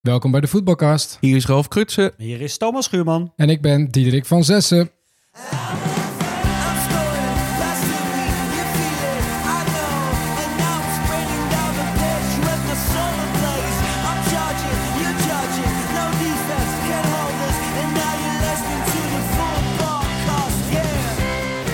Welkom bij de Voetbalkast. Hier is Ralf Krutsen. Hier is Thomas Schuurman. En ik ben Diederik van Zessen.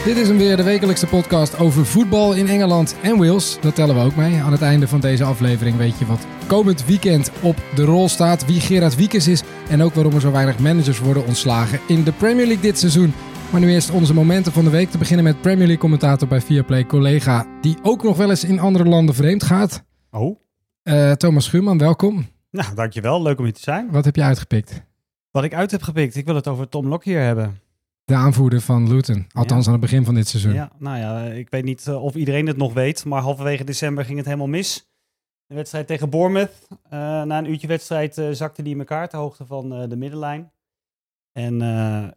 Dit is hem weer, de wekelijkse podcast over voetbal in Engeland en Wales. Dat tellen we ook mee. Aan het einde van deze aflevering weet je wat komend weekend op de rol staat. Wie Gerard Wiekes is en ook waarom er zo weinig managers worden ontslagen in de Premier League dit seizoen. Maar nu eerst onze momenten van de week. Te beginnen met Premier League commentator bij Viaplay, collega die ook nog wel eens in andere landen vreemd gaat. Oh. Uh, Thomas Schuurman, welkom. Nou, dankjewel. Leuk om hier te zijn. Wat heb je uitgepikt? Wat ik uit heb gepikt? Ik wil het over Tom Lockyer hebben. De aanvoerder van Luton. Althans Ja. aan het begin van dit seizoen. Ja, nou ja, ik weet niet eh, of iedereen het nog weet, maar halverwege december ging het helemaal mis. De wedstrijd tegen Bournemouth. Eh, na een uurtje wedstrijd eh, zakte die in elkaar ter hoogte van de middenlijn. En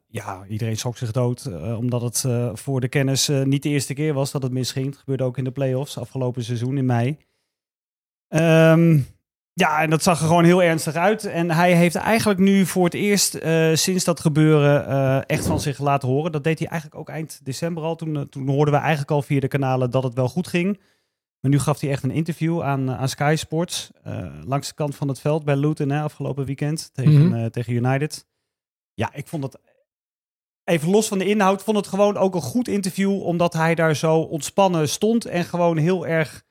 ja, iedereen schrok zich dood, omdat het voor de kennis niet de eerste keer was dat het misging. Het gebeurde ook in de play-offs afgelopen seizoen in mei. Ehm, ja, en dat zag er gewoon heel ernstig uit. En hij heeft eigenlijk nu voor het eerst eh, sinds dat gebeuren eh, echt van zich laten horen. Dat deed hij eigenlijk ook eind december al. Toen, eh, toen hoorden we eigenlijk al via de kanalen dat het wel goed ging. Maar nu gaf hij echt een interview aan, aan Sky Sports. langs de kant van het veld bij Luton hè, afgelopen weekend tegen, Mhm. tegen United. Ja, ik vond het, even los van de inhoud, vond het gewoon ook een goed interview. Omdat hij daar zo ontspannen stond en gewoon heel erg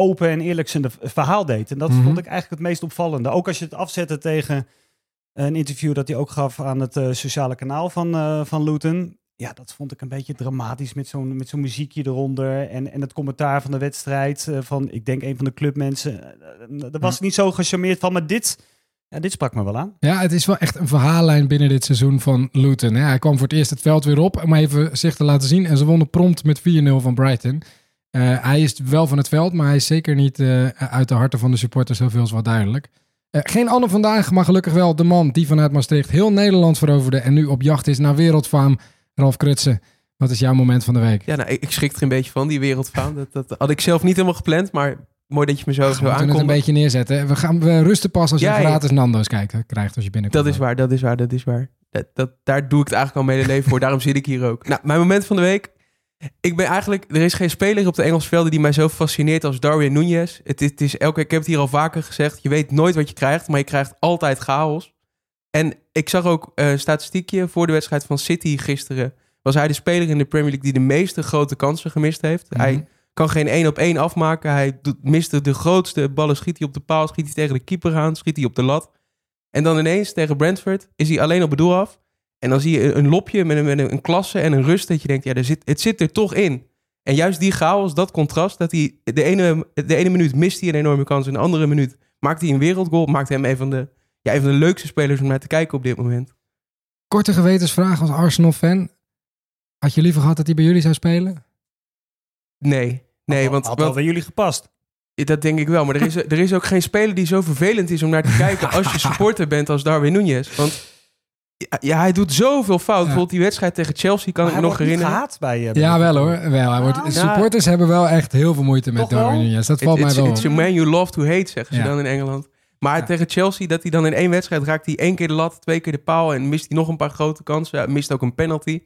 open en eerlijk zijn verhaal deed. En dat Mhm. vond ik eigenlijk het meest opvallende. Ook als je het afzette tegen een interview dat hij ook gaf aan het eh, sociale kanaal van, eh van Luton. Ja, dat vond ik een beetje dramatisch met zo'n, met zo'n muziekje eronder. En, en het commentaar van de wedstrijd eh, van, ik denk, een van de clubmensen. Daar was ik niet zo gecharmeerd van, maar dit, ja, dit sprak me wel aan. Ja, het is wel echt een verhaallijn binnen dit seizoen van Luton. Hij kwam voor het eerst het veld weer op om even zich te laten zien. En ze wonnen prompt met 4-0 van Brighton. Eh, hij is wel van het veld, maar hij is zeker niet eh, uit de harten van de supporters. Zoveel is wel duidelijk. Eh, geen Anne vandaag, maar gelukkig wel de man die vanuit Maastricht heel Nederland veroverde. En nu op jacht is naar wereldfaam. Ralf Krutsen, wat is jouw moment van de week? Ja, nou, ik, ik schrik er een beetje van, die wereldfaam. Dat, dat had ik zelf niet helemaal gepland, maar mooi dat je me zo, We zo moeten het aankomt. een beetje neerzetten. We gaan we rusten pas als je Ja, ja. gratis Nando's kijkt, krijgt als je binnenkomt. Dat is waar, dat is waar, dat is waar. Dat, dat, daar doe ik het eigenlijk al medeleven voor. Daarom zit ik hier ook. Nou, mijn moment van de week. Ik ben eigenlijk... Er is geen speler op de Engelse velden die mij zo fascineert als Darwin Nunez. Het, het is elke... Ik heb het hier al vaker gezegd. Je weet nooit wat je krijgt, maar je krijgt altijd chaos. En ik zag ook eh, een statistiekje voor de wedstrijd van City gisteren. Was hij de speler in de Premier League die de meeste grote kansen gemist heeft. Mhm. Hij kan geen één op één afmaken. Hij doet, miste de grootste ballen. Schiet hij op de paal, schiet hij tegen de keeper aan, schiet hij op de lat. En dan ineens tegen Brentford is hij alleen op het doel af. En dan zie je een, lopje met een, met een, klasse en een rust dat je denkt, ja, er zit, het zit er toch in. En juist die chaos, dat contrast, dat hij de ene, de ene minuut mist hij een enorme kans, en de andere minuut maakt hij een wereldgoal, maakt hem een van de, ja, een van de leukste spelers om naar te kijken op dit moment. Korte gewetensvraag als Arsenal-fan. Had je liever gehad dat hij bij jullie zou spelen? Nee, nee, Had- want, had wel bij jullie gepast. dat denk ik wel. Maar er is, er is ook geen speler die zo vervelend is om naar te kijken als je supporter bent als Darwin Nunez. Want ja, hij doet zoveel fout. Bijvoorbeeld die wedstrijd tegen Chelsea kan Maar ik me nog herinneren. gehaat bij eh, bij Ja, wel hoor. Wel, hij wordt, supporters hebben wel echt heel veel moeite met? Darwin Nunez. Dat valt It- mij it's, wel it's a man you love to hate, zeggen ze dan in Engeland. Maar Ja. tegen Chelsea, dat hij dan in één wedstrijd raakt hij één keer de lat, twee keer de paal en mist hij nog een paar grote kansen. Mist ook een penalty.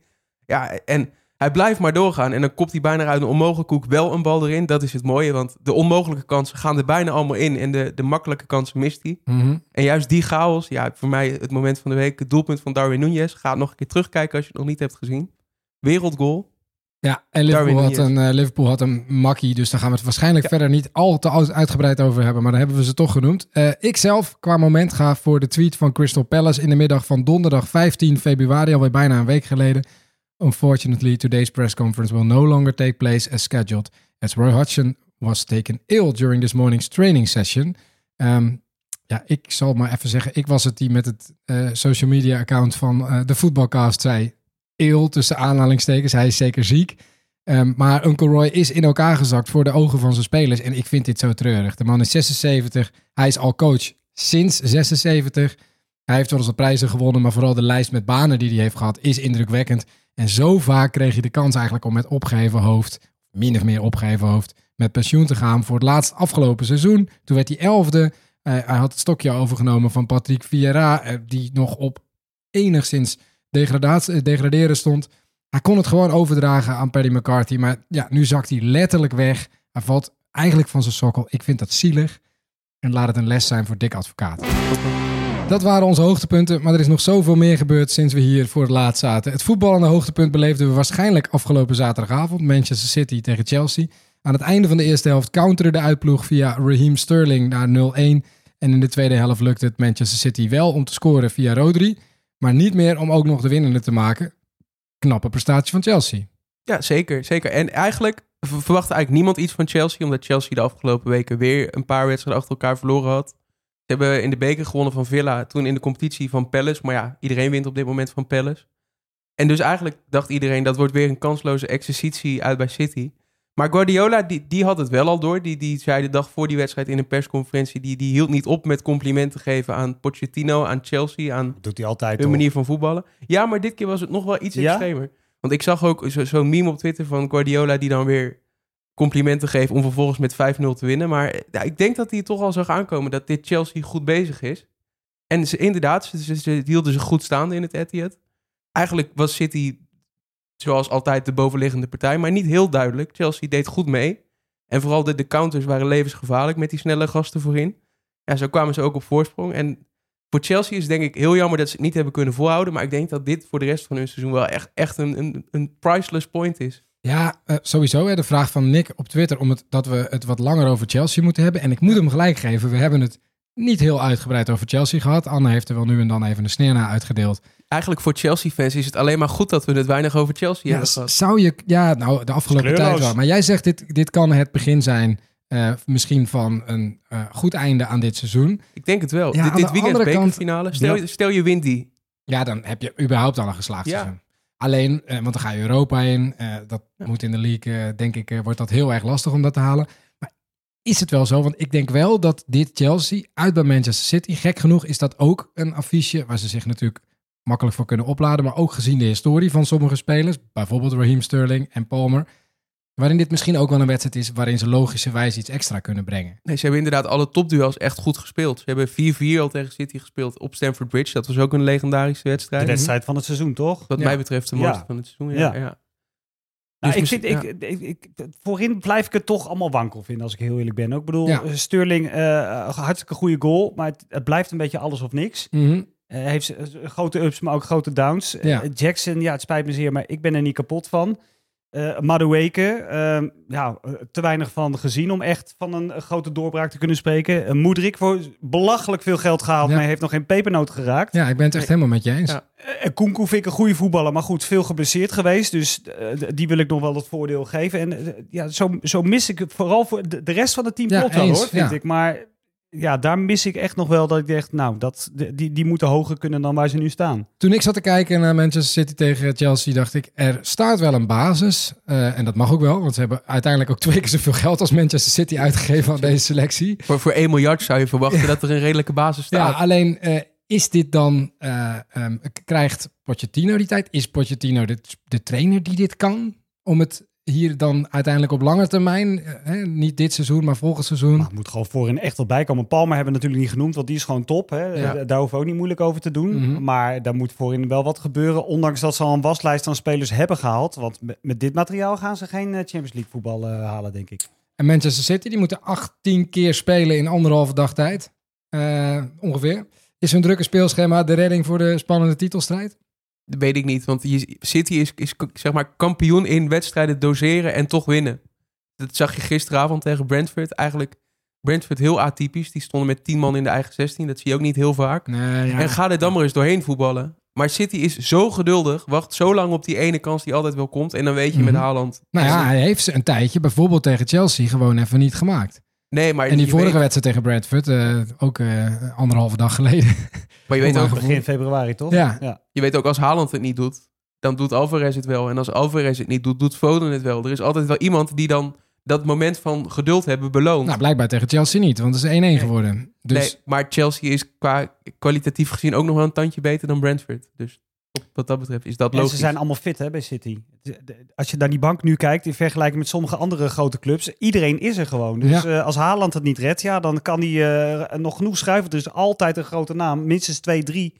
Ja, en hij blijft maar doorgaan. En dan kopt hij bijna uit een onmogelijke koek wel een bal erin. Dat is het mooie, want de onmogelijke kansen gaan er bijna allemaal in. En de, de makkelijke kansen mist hij. Mhm. En juist die chaos, ja, voor mij het moment van de week. Het doelpunt van Darwin Nunez. Ga het nog een keer terugkijken als je het nog niet hebt gezien. Wereldgoal. Ja, en Liverpool had, een, eh, Liverpool had een makkie, dus daar gaan we het waarschijnlijk Ja. verder niet al te uit- uitgebreid over hebben, maar daar hebben we ze toch genoemd. Eh, ik zelf qua moment ga voor de tweet van Crystal Palace in de middag van donderdag 15 februari, alweer bijna een week geleden. Unfortunately, today's press conference will no longer take place as scheduled, as Roy Hodgson was taken ill during this morning's training session. Ehm, ja, ik zal maar even zeggen, ik was het die met het eh, social media account van eh, de voetbalcast zei, ill tussen aanhalingstekens, hij is zeker ziek. Ehm, maar Uncle Roy is in elkaar gezakt voor de ogen van zijn spelers. En ik vind dit zo treurig. De man is 76. Hij is al coach sinds 76. Hij heeft wel eens wat prijzen gewonnen, maar vooral de lijst met banen die hij heeft gehad is indrukwekkend. En zo vaak kreeg je de kans eigenlijk om met opgeheven hoofd, min of meer opgeheven hoofd, met pensioen te gaan voor het laatst afgelopen seizoen. Toen werd hij elfde. Hij, hij had het stokje overgenomen van Patrick Vieira, eh, die nog op enigszins degradatie, degraderen stond. Hij kon het gewoon overdragen aan Paddy McCarthy. Maar ja, nu zakt hij letterlijk weg. Hij valt eigenlijk van zijn sokkel. Ik vind dat zielig. En laat het een les zijn voor Dick Advocaat. Dat waren onze hoogtepunten, maar er is nog zoveel meer gebeurd sinds we hier voor het laatst zaten. Het voetballende hoogtepunt beleefden we waarschijnlijk afgelopen zaterdagavond. Manchester City tegen Chelsea. Aan het einde van de eerste helft counterde de uitploeg via Raheem Sterling naar 0-1. En in de tweede helft lukte het Manchester City wel om te scoren via Rodri. Maar niet meer om ook nog de winnende te maken. Knappe prestatie van Chelsea. Ja, zeker, zeker. En eigenlijk verwachtte eigenlijk niemand iets van Chelsea, omdat Chelsea de afgelopen weken weer een paar wedstrijden achter elkaar verloren had. Ze hebben in de beker gewonnen van Villa, toen in de competitie van Palace. Maar ja, iedereen wint op dit moment van Palace. En dus eigenlijk dacht iedereen, dat wordt weer een kansloze exercitie uit bij City. Maar Guardiola, die, die had het wel al door. Die, die zei de dag voor die wedstrijd in een persconferentie, die, die hield niet op met complimenten geven aan Pochettino, aan Chelsea, aan doet hij altijd. hun manier van voetballen. Ja, maar dit keer was het nog wel iets Ja? extremer. Want ik zag ook zo- zo'n meme op Twitter van Guardiola die dan weer complimenten geeft om vervolgens met 5-0 te winnen. Maar eh, ja, ik denk dat hij toch al zag aankomen dat dit Chelsea goed bezig is. En ze, inderdaad, ze, ze, ze hielden zich goed staande in het Etihad. Eigenlijk was City zoals altijd de bovenliggende partij, maar niet heel duidelijk. Chelsea deed goed mee. En vooral de, de counters waren levensgevaarlijk met die snelle gasten voorin. Ja, zo kwamen ze ook op voorsprong. En voor Chelsea is denk ik heel jammer dat ze het niet hebben kunnen volhouden. Maar ik denk dat dit voor de rest van hun seizoen wel echt, echt een, een, een priceless point is. Ja, eh, sowieso. Hè, de vraag van Nick op Twitter om het, dat we het wat langer over Chelsea moeten hebben. En ik moet hem gelijk geven. We hebben het niet heel uitgebreid over Chelsea gehad. Anne heeft er wel nu en dan even een sneer naar uitgedeeld. Eigenlijk voor Chelsea-fans is het alleen maar goed dat we het weinig over Chelsea Ja, hebben gehad. zou je... Ja, nou, de afgelopen tijd wel. Maar jij zegt, dit, dit kan het begin zijn eh, misschien van een eh, goed einde aan dit seizoen. Ik denk het wel. Ja, dit weekend andere kant- bekerfinale. Stel, Ja. stel je wint die. Ja, dan heb je überhaupt al een geslaagd Ja. seizoen. Alleen, eh, want dan ga je Europa in. eh, dat Ja. moet in de league, eh, denk ik, wordt dat heel erg lastig om dat te halen. Maar is het wel zo? Want ik denk wel dat dit Chelsea uit bij Manchester City, gek genoeg is dat ook een affiche waar ze zich natuurlijk makkelijk voor kunnen opladen. Maar ook gezien de historie van sommige spelers, bijvoorbeeld Raheem Sterling en Palmer. Waarin dit misschien ook wel een wedstrijd is waarin ze logischerwijs iets extra kunnen brengen. Nee, ze hebben inderdaad alle topduels echt goed gespeeld. Ze hebben 4-4 al tegen City gespeeld op Stamford Bridge. Dat was ook een legendarische De wedstrijd. wedstrijd van het seizoen, toch? Wat Ja. mij betreft de Ja. mooiste van het seizoen. Ja. Ja. Ja. Nou, Dus ik vind, ik, ik, ik- voorin blijf ik het toch allemaal wankel vinden, als ik heel eerlijk ben. Ook, ik bedoel, Ja. Sterling, eh, hartstikke goede goal, maar het, het blijft een beetje alles of niks. Mhm. Eh, heeft ze- eh, grote ups, maar ook grote downs. Ja. Eh, Jackson, ja, het spijt me zeer, maar ik ben er niet kapot van. Eh Madueke, eh, ja, eh, te weinig van gezien om echt van een, eh, grote doorbraak te kunnen spreken. Uh, Moedrik voor belachelijk veel geld gehaald, Ja. maar heeft nog geen pepernoot geraakt. Ja, ik ben het echt helemaal met je eens. Ja. Uh, Kunku vind ik een goede voetballer, maar goed, veel geblesseerd geweest. Dus die wil ik nog wel het voordeel geven. En ja, zo, zo mis ik het vooral voor de, de rest van het team Ja, klopt wel eens, hoor, vind ja. ik. Maar ja, daar mis ik echt nog wel dat ik denk, nou, dat, die, die moeten hoger kunnen dan waar ze nu staan. Toen ik zat te kijken naar Manchester City tegen Chelsea, dacht ik, er staat wel een basis. Eh, en dat mag ook wel, want ze hebben uiteindelijk ook twee keer zoveel geld als Manchester City uitgegeven aan deze selectie. Voor, voor 1 miljard zou je verwachten dat er een redelijke basis Ja, staat. alleen eh, is dit dan, eh, ehm, krijgt Pochettino die tijd? Is Pochettino de, de trainer die dit kan? Om het hier dan uiteindelijk op lange termijn, eh, hè, niet dit seizoen, maar volgend seizoen. Maar het moet gewoon voorin echt wel bij komen. Palmer hebben we natuurlijk niet genoemd, want die is gewoon top. Hè? Ja. Eh, Daar hoeven we ook niet moeilijk over te doen. Mhm. Maar daar moet voorin wel wat gebeuren. Ondanks dat ze al een waslijst aan spelers hebben gehaald. Want met, met dit materiaal gaan ze geen eh, Champions League voetbal halen, denk ik. En Manchester City, die moeten 18 keer spelen in anderhalve dag tijd. Ongeveer. Is hun drukke speelschema de redding voor de spannende titelstrijd? Weet ik niet, want City is, is zeg maar kampioen in wedstrijden doseren en toch winnen. Dat zag je gisteravond tegen Brentford. Eigenlijk Brentford heel atypisch. Die stonden met 10 man in de eigen 16. Dat zie je ook niet heel vaak. Nee, ja. En ga er dan maar eens doorheen voetballen. Maar City is zo geduldig. Wacht zo lang op die ene kans die altijd wel komt. En dan weet je met Mhm. Haaland... Nou ja, hij heeft ze een tijdje, bijvoorbeeld tegen Chelsea, gewoon even niet gemaakt. Nee, maar En die vorige weet, wedstrijd tegen Bradford, eh, ook eh, anderhalve dag geleden. maar je weet, ook, Begin februari, toch? Ja. je weet ook als Haaland het niet doet, dan doet Alvarez het wel. En als Alvarez het niet doet, doet Foden het wel. Er is altijd wel iemand die dan dat moment van geduld hebben beloond. Nou, blijkbaar tegen Chelsea niet, want het is 1-1 geworden. Dus Nee, maar Chelsea is qua kwalitatief gezien ook nog wel een tandje beter dan Brentford. Dus Wat dat betreft is dat En logisch. ze zijn allemaal fit hè, bij City. Als je naar die bank nu kijkt, in vergelijking met sommige andere grote clubs, iedereen is er gewoon. Dus Ja. eh, als Haaland het niet redt, ja, dan kan hij eh, nog genoeg schuiven. Er is altijd een grote naam, minstens twee, drie,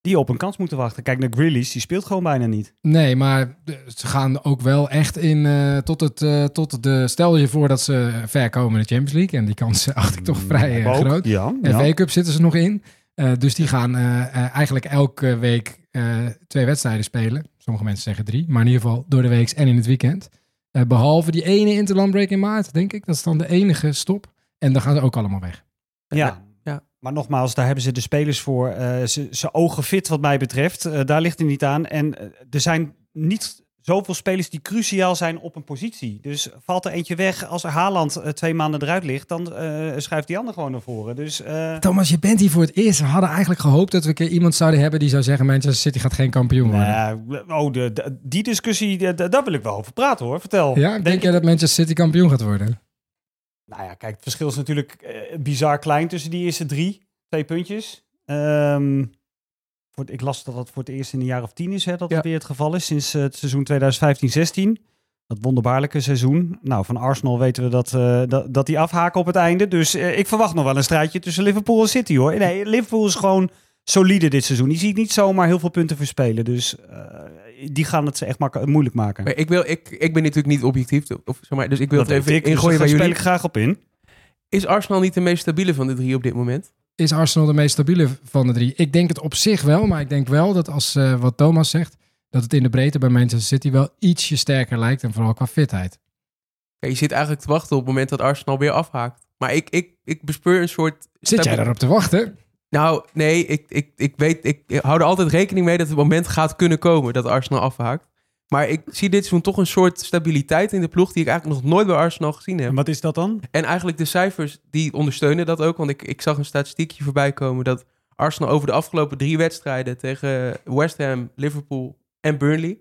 die op een kans moeten wachten. Kijk naar Grealish, die speelt gewoon bijna niet. Nee, maar ze gaan ook wel echt in eh, tot het eh, tot de. Stel je voor dat ze ver komen in de Champions League. En die kans acht ik toch vrij eh, Ook, groot. Ja, En ja. V-Cup zitten ze nog in. Eh, dus die gaan eh, eh, eigenlijk elke week eh, twee wedstrijden spelen. Sommige mensen zeggen drie. Maar in ieder geval door de week en in het weekend. Eh, behalve die ene interlandbreak in maart, denk ik. Dat is dan de enige stop. En dan gaan ze ook allemaal weg. Ja. Ja. Maar nogmaals, daar hebben ze de spelers voor. Eh, ze, ze ogen fit wat mij betreft. Eh, daar ligt het niet aan. En er zijn niet zoveel spelers die cruciaal zijn op een positie. Dus valt er eentje weg, als er Haaland eh, twee maanden eruit ligt, dan eh, schuift die ander gewoon naar voren. Dus eh, Thomas, je bent hier voor het eerst. We hadden eigenlijk gehoopt dat we een keer iemand zouden hebben die zou zeggen: Manchester City gaat geen kampioen worden. oh, de, de- die discussie, de- daar wil ik wel over praten hoor. Vertel. ja, denk, jij dat Manchester City kampioen gaat worden? Nou ja, kijk, het verschil is natuurlijk bizar klein tussen die eerste drie. Twee puntjes. Ehm, ik las dat dat voor het eerst in een jaar of tien is, hè, dat Ja. het weer het geval is, sinds eh, het seizoen 2015-16. Dat wonderbaarlijke seizoen. Nou, van Arsenal weten we dat, eh, dat, dat die afhaken op het einde. Dus eh, ik verwacht nog wel een strijdje tussen Liverpool en City, hoor. Nee, Liverpool is gewoon solide dit seizoen. Die ziet niet zomaar heel veel punten verspelen. Dus die gaan het ze echt moeilijk maken. Maar ik, wil, ik, ik ben natuurlijk niet objectief, of, zeg maar, dus ik wil dat het even weet ik, dus ingooien daar speel jullie. ik graag op in. Is Arsenal niet de meest stabiele van de drie op dit moment? Is Arsenal de meest stabiele van de drie? Ik denk het op zich wel, maar ik denk wel dat als eh, wat Thomas zegt, dat het in de breedte bij Manchester City wel ietsje sterker lijkt en vooral qua fitheid. Ja, je zit eigenlijk te wachten op het moment dat Arsenal weer afhaakt. Maar ik, ik, ik bespeur een soort... Zit jij daarop te wachten? Nou, nee, ik, ik, ik weet, ik hou er altijd rekening mee dat het moment gaat kunnen komen dat Arsenal afhaakt. Maar ik zie dit seizoen toch een soort stabiliteit in de ploeg die ik eigenlijk nog nooit bij Arsenal gezien heb. En wat is dat dan? En eigenlijk de cijfers die ondersteunen dat ook. Want ik, ik zag een statistiekje voorbij komen dat Arsenal over de afgelopen drie wedstrijden tegen West Ham, Liverpool en Burnley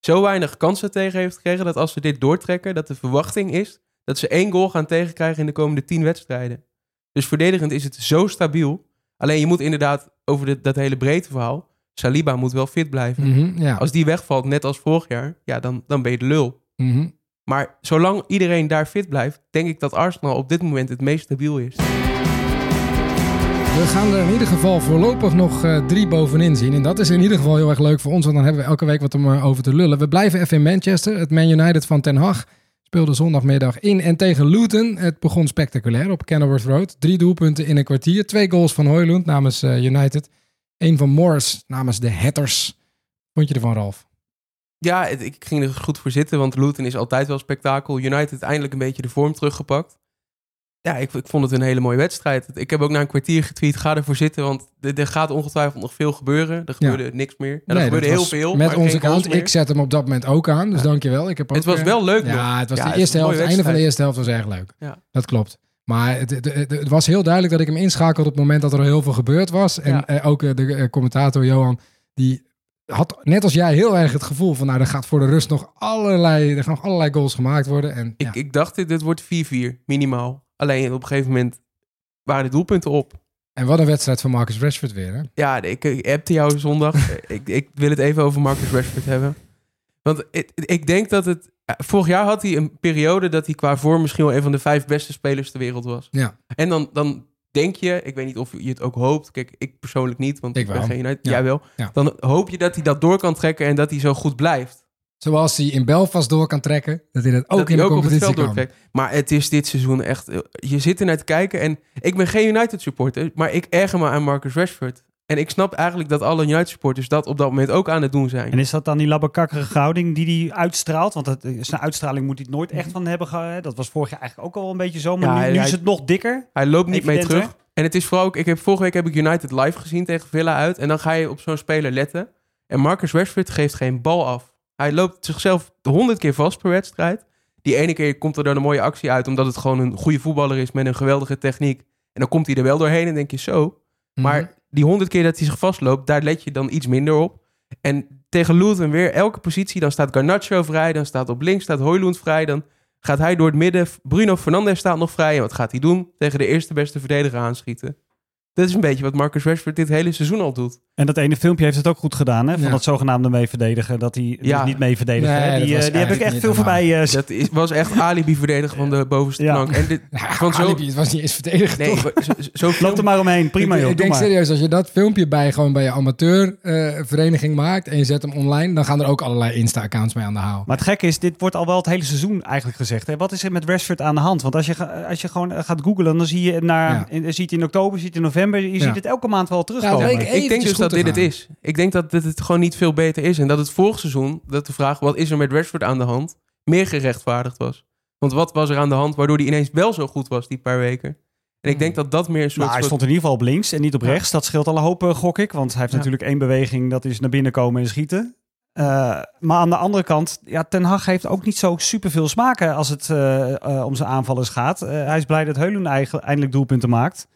zo weinig kansen tegen heeft gekregen dat als ze dit doortrekken, dat de verwachting is dat ze één goal gaan tegenkrijgen in de komende tien wedstrijden. Dus verdedigend is het zo stabiel. Alleen je moet inderdaad over dit- dat hele breedte verhaal. Saliba moet wel fit blijven. Mhm, ja. Als die wegvalt, net als vorig jaar, ja, dan, dan ben je de lul. Mhm. Maar zolang iedereen daar fit blijft, denk ik dat Arsenal op dit moment het meest stabiel is. We gaan er in ieder geval voorlopig nog eh, drie bovenin zien. En dat is in ieder geval heel erg leuk voor ons, want dan hebben we elke week wat om eh, over te lullen. We blijven even in Manchester. Het Man United van Ten Hag speelde zondagmiddag in en tegen Luton. Het begon spectaculair op Kenilworth Road. Drie doelpunten in een kwartier. Twee goals van Hoylund namens eh, United. Eén van Morris namens de Hatters. Vond je ervan, Ralf? Ja, het- ik ging er goed voor zitten, want Luton is altijd wel spektakel. United eindelijk een beetje de vorm teruggepakt. Ja, ik, ik vond het een hele mooie wedstrijd. Ik heb ook na een kwartier getweet, ga ervoor zitten, want er, er gaat ongetwijfeld nog veel gebeuren. Er gebeurde niks meer. Nou, er Nee, gebeurde heel veel, Met onze kant. Ik zet hem op dat moment ook aan. Dus dankjewel. Ik heb ook, Het was eh, wel leuk nog. Ja, het was Ja, de eerste een helft. Het einde van de eerste helft was erg leuk. Ja. Dat klopt. Maar het, het, was heel duidelijk dat ik hem inschakelde op het moment dat er heel veel gebeurd was. En Ja. eh, ook eh, de eh, commentator Johan, die had net als jij heel erg het gevoel van... nou, er gaat voor de rust nog allerlei, er gaan nog allerlei goals gemaakt worden. En, Ik, ja. ik dacht, dit, dit wordt 4-4, minimaal. Alleen op een gegeven moment waren de doelpunten op. en wat een wedstrijd van Marcus Rashford weer, hè? Ja, ik, ik appte jou zondag. ik, ik wil het even over Marcus Rashford hebben. Want ik, ik denk dat het... Vorig jaar had hij een periode dat hij qua vorm misschien wel een van de vijf beste spelers ter wereld was. Ja. En dan, dan denk je, ik weet niet of je het ook hoopt. Kijk, ik persoonlijk niet, want Ik ben geen United. Ja. Jij wel. Ja. Dan hoop je dat hij dat door kan trekken en dat hij zo goed blijft. Zoals hij in Belfast door kan trekken, dat hij dat ook dat in de ook op het competitie veld doortrekt. Maar het is dit seizoen echt... Je zit er naar te kijken en ik ben geen United supporter, maar ik erger me aan Marcus Rashford. En ik snap eigenlijk dat alle United supporters dat op dat moment ook aan het doen zijn. En is dat dan die labbekakkerige houding die hij uitstraalt? Want het, zijn uitstraling moet hij het nooit echt van hebben gehad. Dat was vorig jaar eigenlijk ook al een beetje zo. Maar Ja, nu, hij- nu is het nog dikker. Hij loopt niet mee Evident, terug. En het is vooral ook... Ik heb, vorige week heb ik United live gezien tegen Villa uit. En dan ga je op zo'n speler letten. En Marcus Rashford geeft geen bal af. Hij loopt zichzelf honderd keer vast per wedstrijd. Die ene keer komt er dan een mooie actie uit... omdat het gewoon een goede voetballer is met een geweldige techniek. En dan komt hij er wel doorheen en denk je zo... Mhm. Maar die honderd keer dat hij zich vastloopt, daar let je dan iets minder op. En tegen Luton weer elke positie. Dan staat Garnacho vrij, dan staat op links staat Hoylund vrij. Dan gaat hij door het midden. Bruno Fernandes staat nog vrij. En wat gaat hij doen? Tegen de eerste beste verdediger aanschieten. Dat is een beetje wat Marcus Rashford dit hele seizoen al doet. En dat ene filmpje heeft het ook goed gedaan, hè? Van Ja. dat zogenaamde mee verdedigen. Dat hij Ja. dus niet mee verdedigen. Nee, die, eh, die heb ik echt veel voorbij. eh, Dat is, was echt alibi verdedigen van de bovenste Ja. plank. En dit, Ja, van zo, alibi, het was niet eens verdedigd, nee, toch? zo, zo- Loop er maar omheen. Prima, ik, joh. ik denk maar. serieus, als je dat filmpje bij, gewoon bij je amateurvereniging maakt en je zet hem online, dan gaan er ook allerlei Insta-accounts mee aan de haal. Maar het gekke is, dit wordt al wel het hele seizoen eigenlijk gezegd. Hè? Wat is er met Rashford aan de hand? Want als je, als je gewoon eh, gaat googlen, dan zie je, naar, Ja. in, ziet je in oktober, ziet je in november. Je Ja. ziet het elke maand wel terugkomen. Ik denk dus dat dit het is. Ik denk dat dit het gewoon niet veel beter is. En dat het vorig seizoen, dat de vraag wat is er met Rashford aan de hand, meer gerechtvaardigd was. Want wat was er aan de hand waardoor hij ineens wel zo goed was die paar weken? En ik denk dat dat meer een soort... Nou, hij stond in ieder geval op links en niet op rechts. Dat scheelt al een hoop, eh, gok ik. Want hij heeft Ja. natuurlijk één beweging, dat is naar binnen komen en schieten. Eh, maar aan de andere kant, ja, Ten Hag heeft ook niet zo superveel smaken als het eh, eh, om zijn aanvallers gaat. Eh, hij is blij dat Heulun eigen- eindelijk doelpunten maakt.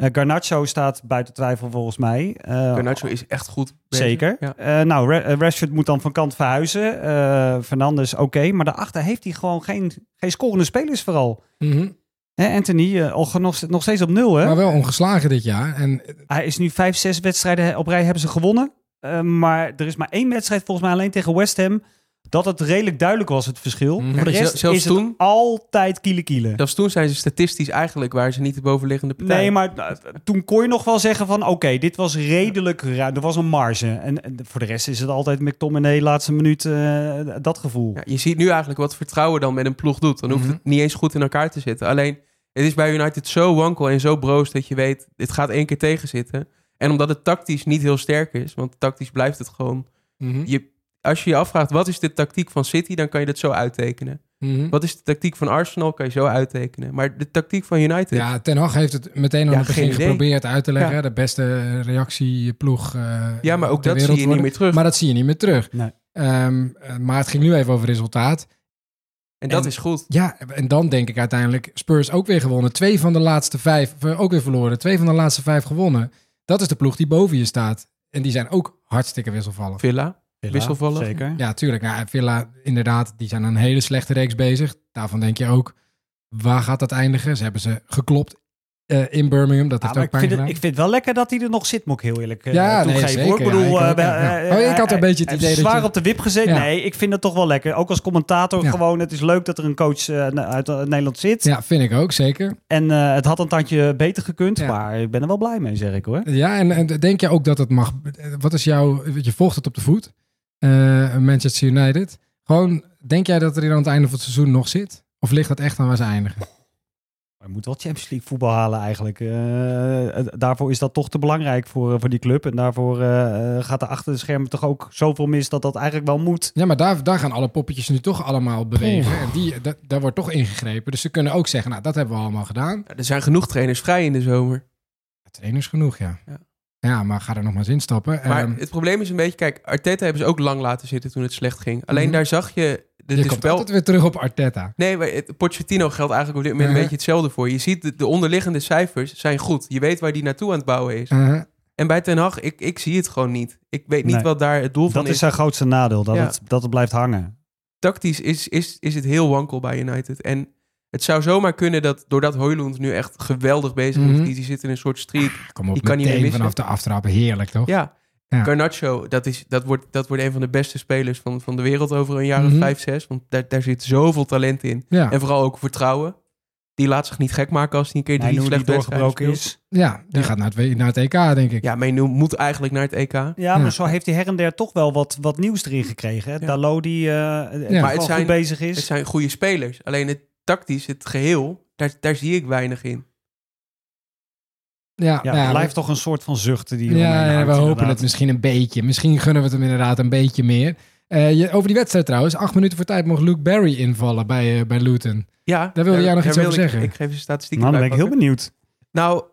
Eh, Garnacho staat buiten twijfel volgens mij. Eh, Garnacho is echt goed bezig. Zeker. Ja. Eh, nou, Ra- Rashford moet dan van kant verhuizen. Eh Fernandes, oké. Maar daarachter heeft hij gewoon geen, geen scorende spelers vooral. Mhm. Hè, Anthony, eh, nog, nog steeds op nul, hè? Maar wel ongeslagen dit jaar. En Hij is nu vijf, zes wedstrijden op rij hebben ze gewonnen. Eh, maar er is maar één wedstrijd volgens mij alleen tegen West Ham... dat het redelijk duidelijk was, het verschil. Voor de rest zelfs is het altijd kiele kiele. Zelfs toen zijn ze statistisch eigenlijk waar ze niet de bovenliggende partij. Nee, maar eh, toen kon je nog wel zeggen van... oké, dit was redelijk ruim. Er was een marge. En, en voor de rest is het altijd McTominay laatste minuut eh, dat gevoel. Ja, je ziet nu eigenlijk wat vertrouwen dan met een ploeg doet. Dan hoeft Mhm. het niet eens goed in elkaar te zitten. Alleen, het is bij United zo wankel en zo broos dat je weet, dit gaat één keer tegenzitten. En omdat het tactisch niet heel sterk is, want tactisch blijft het gewoon... Mhm. Je, als je je afvraagt, wat is de tactiek van City, dan kan je dat zo uittekenen. Mhm. Wat is de tactiek van Arsenal, kan je zo uittekenen. Maar de tactiek van United... Ja, Ten Hag heeft het meteen aan Ja, het begin geprobeerd uit te leggen. Ja. De beste reactieploeg eh Ja, maar ook dat zie je niet meer terug. Maar dat zie je niet meer terug. Nee. Ehm, eh, maar het ging nu even over resultaat. en dat en- is goed. Ja, en dan denk ik uiteindelijk Spurs ook weer gewonnen. Twee van de laatste vijf, eh, ook weer verloren. Twee van de laatste vijf gewonnen. Dat is de ploeg die boven je staat. En die zijn ook hartstikke wisselvallig. Villa. Villa, Wisselvallig. Zeker. Ja, tuurlijk. Nou, Villa, inderdaad, die zijn een hele slechte reeks bezig. Daarvan denk je ook, waar gaat dat eindigen? Ze hebben ze geklopt eh, in Birmingham. Dat Ja, heeft ook ik, pijn vind het, ik vind het wel lekker dat hij er nog zit, moet ik heel eerlijk eh, Ja, nee, toegeven. zeker. hoor. Ik bedoel, Ja, ik eh, ja. Oh, ik had een beetje het idee dat zwaar je- op de wip gezeten. Ja. Nee, ik vind het toch wel lekker. Ook als commentator Ja. gewoon. Het is leuk dat er een coach eh, uit Nederland zit. Ja, vind ik ook, zeker. En eh, het had een tandje beter gekund. Ja. Maar ik ben er wel blij mee, zeg ik hoor. Ja, en, en denk je ook dat het mag... Wat is jouw... Je volgt het op de voet. Eh, Manchester United. Gewoon, denk jij dat er hier aan het einde van het seizoen nog zit? Of ligt dat echt aan waar ze eindigen? Hij moet wel Champions League voetbal halen eigenlijk. Eh, daarvoor is dat toch te belangrijk voor, eh, voor die club. En daarvoor gaat er achter de schermen toch ook zoveel mis dat dat eigenlijk wel moet. Ja, maar daar, daar gaan alle poppetjes nu toch allemaal bewegen. En die, da- daar wordt toch ingegrepen. Dus ze kunnen ook zeggen, nou, dat hebben we allemaal gedaan. Ja, er zijn genoeg trainers vrij in de zomer. Trainers genoeg, ja. Ja. Ja, maar ga er nog maar eens instappen. Maar Ehm, het probleem is een beetje, kijk, Arteta hebben ze ook lang laten zitten toen het slecht ging. Alleen Mhm. daar zag je de, je de komt spel... altijd weer terug op Arteta. Nee, maar het, Pochettino geldt eigenlijk op dit moment Uh-huh. een beetje hetzelfde voor. Je ziet, de, de onderliggende cijfers zijn goed. Je weet waar die naartoe aan het bouwen is. Uh, En bij Ten Hag, ik, ik zie het gewoon niet. Ik weet niet Nee. wat daar het doel van Dat is. is zijn grootste nadeel, dat, Ja. het, dat het blijft hangen. Tactisch is, is, is het heel wankel bij United. En het zou zomaar kunnen dat, doordat Hoylund nu echt geweldig bezig is, Mhm. die, die zit in een soort streak. kom op, Die kan niet meer missen. vanaf de aftrappen. Heerlijk, toch? Ja, Ja. Garnacho, dat, is, dat, wordt, dat wordt een van de beste spelers van, van de wereld over een jaar of Mhm. vijf, zes. Want daar, daar zit zoveel talent in. Ja, En vooral ook vertrouwen. Die laat zich niet gek maken als hij een keer drie die wedstrijden doorgebroken is. ja die Ja. gaat naar het, naar het EK, denk ik. Ja, Menu moet eigenlijk naar het EK. Ja, Ja. maar zo heeft hij her en der toch wel wat, wat nieuws erin gekregen. Hè? Ja. Dalot die eh Maar ja. het zijn- goed bezig is. Het zijn goede spelers. Alleen het tactisch, het geheel, daar, daar zie ik weinig in. Ja, ja, nou het blijft toch een soort van zuchten die Ja, ja, we hopen inderdaad. het misschien een beetje. Misschien gunnen we het hem inderdaad een beetje meer. Eh, je, over die wedstrijd trouwens. Acht minuten voor tijd mocht Luke Barry invallen bij, eh, bij Luton. Ja, Daar wilde jij nog iets over ik- zeggen. Ik, geef je statistieken Nou, dan ben ik heel benieuwd. Nou,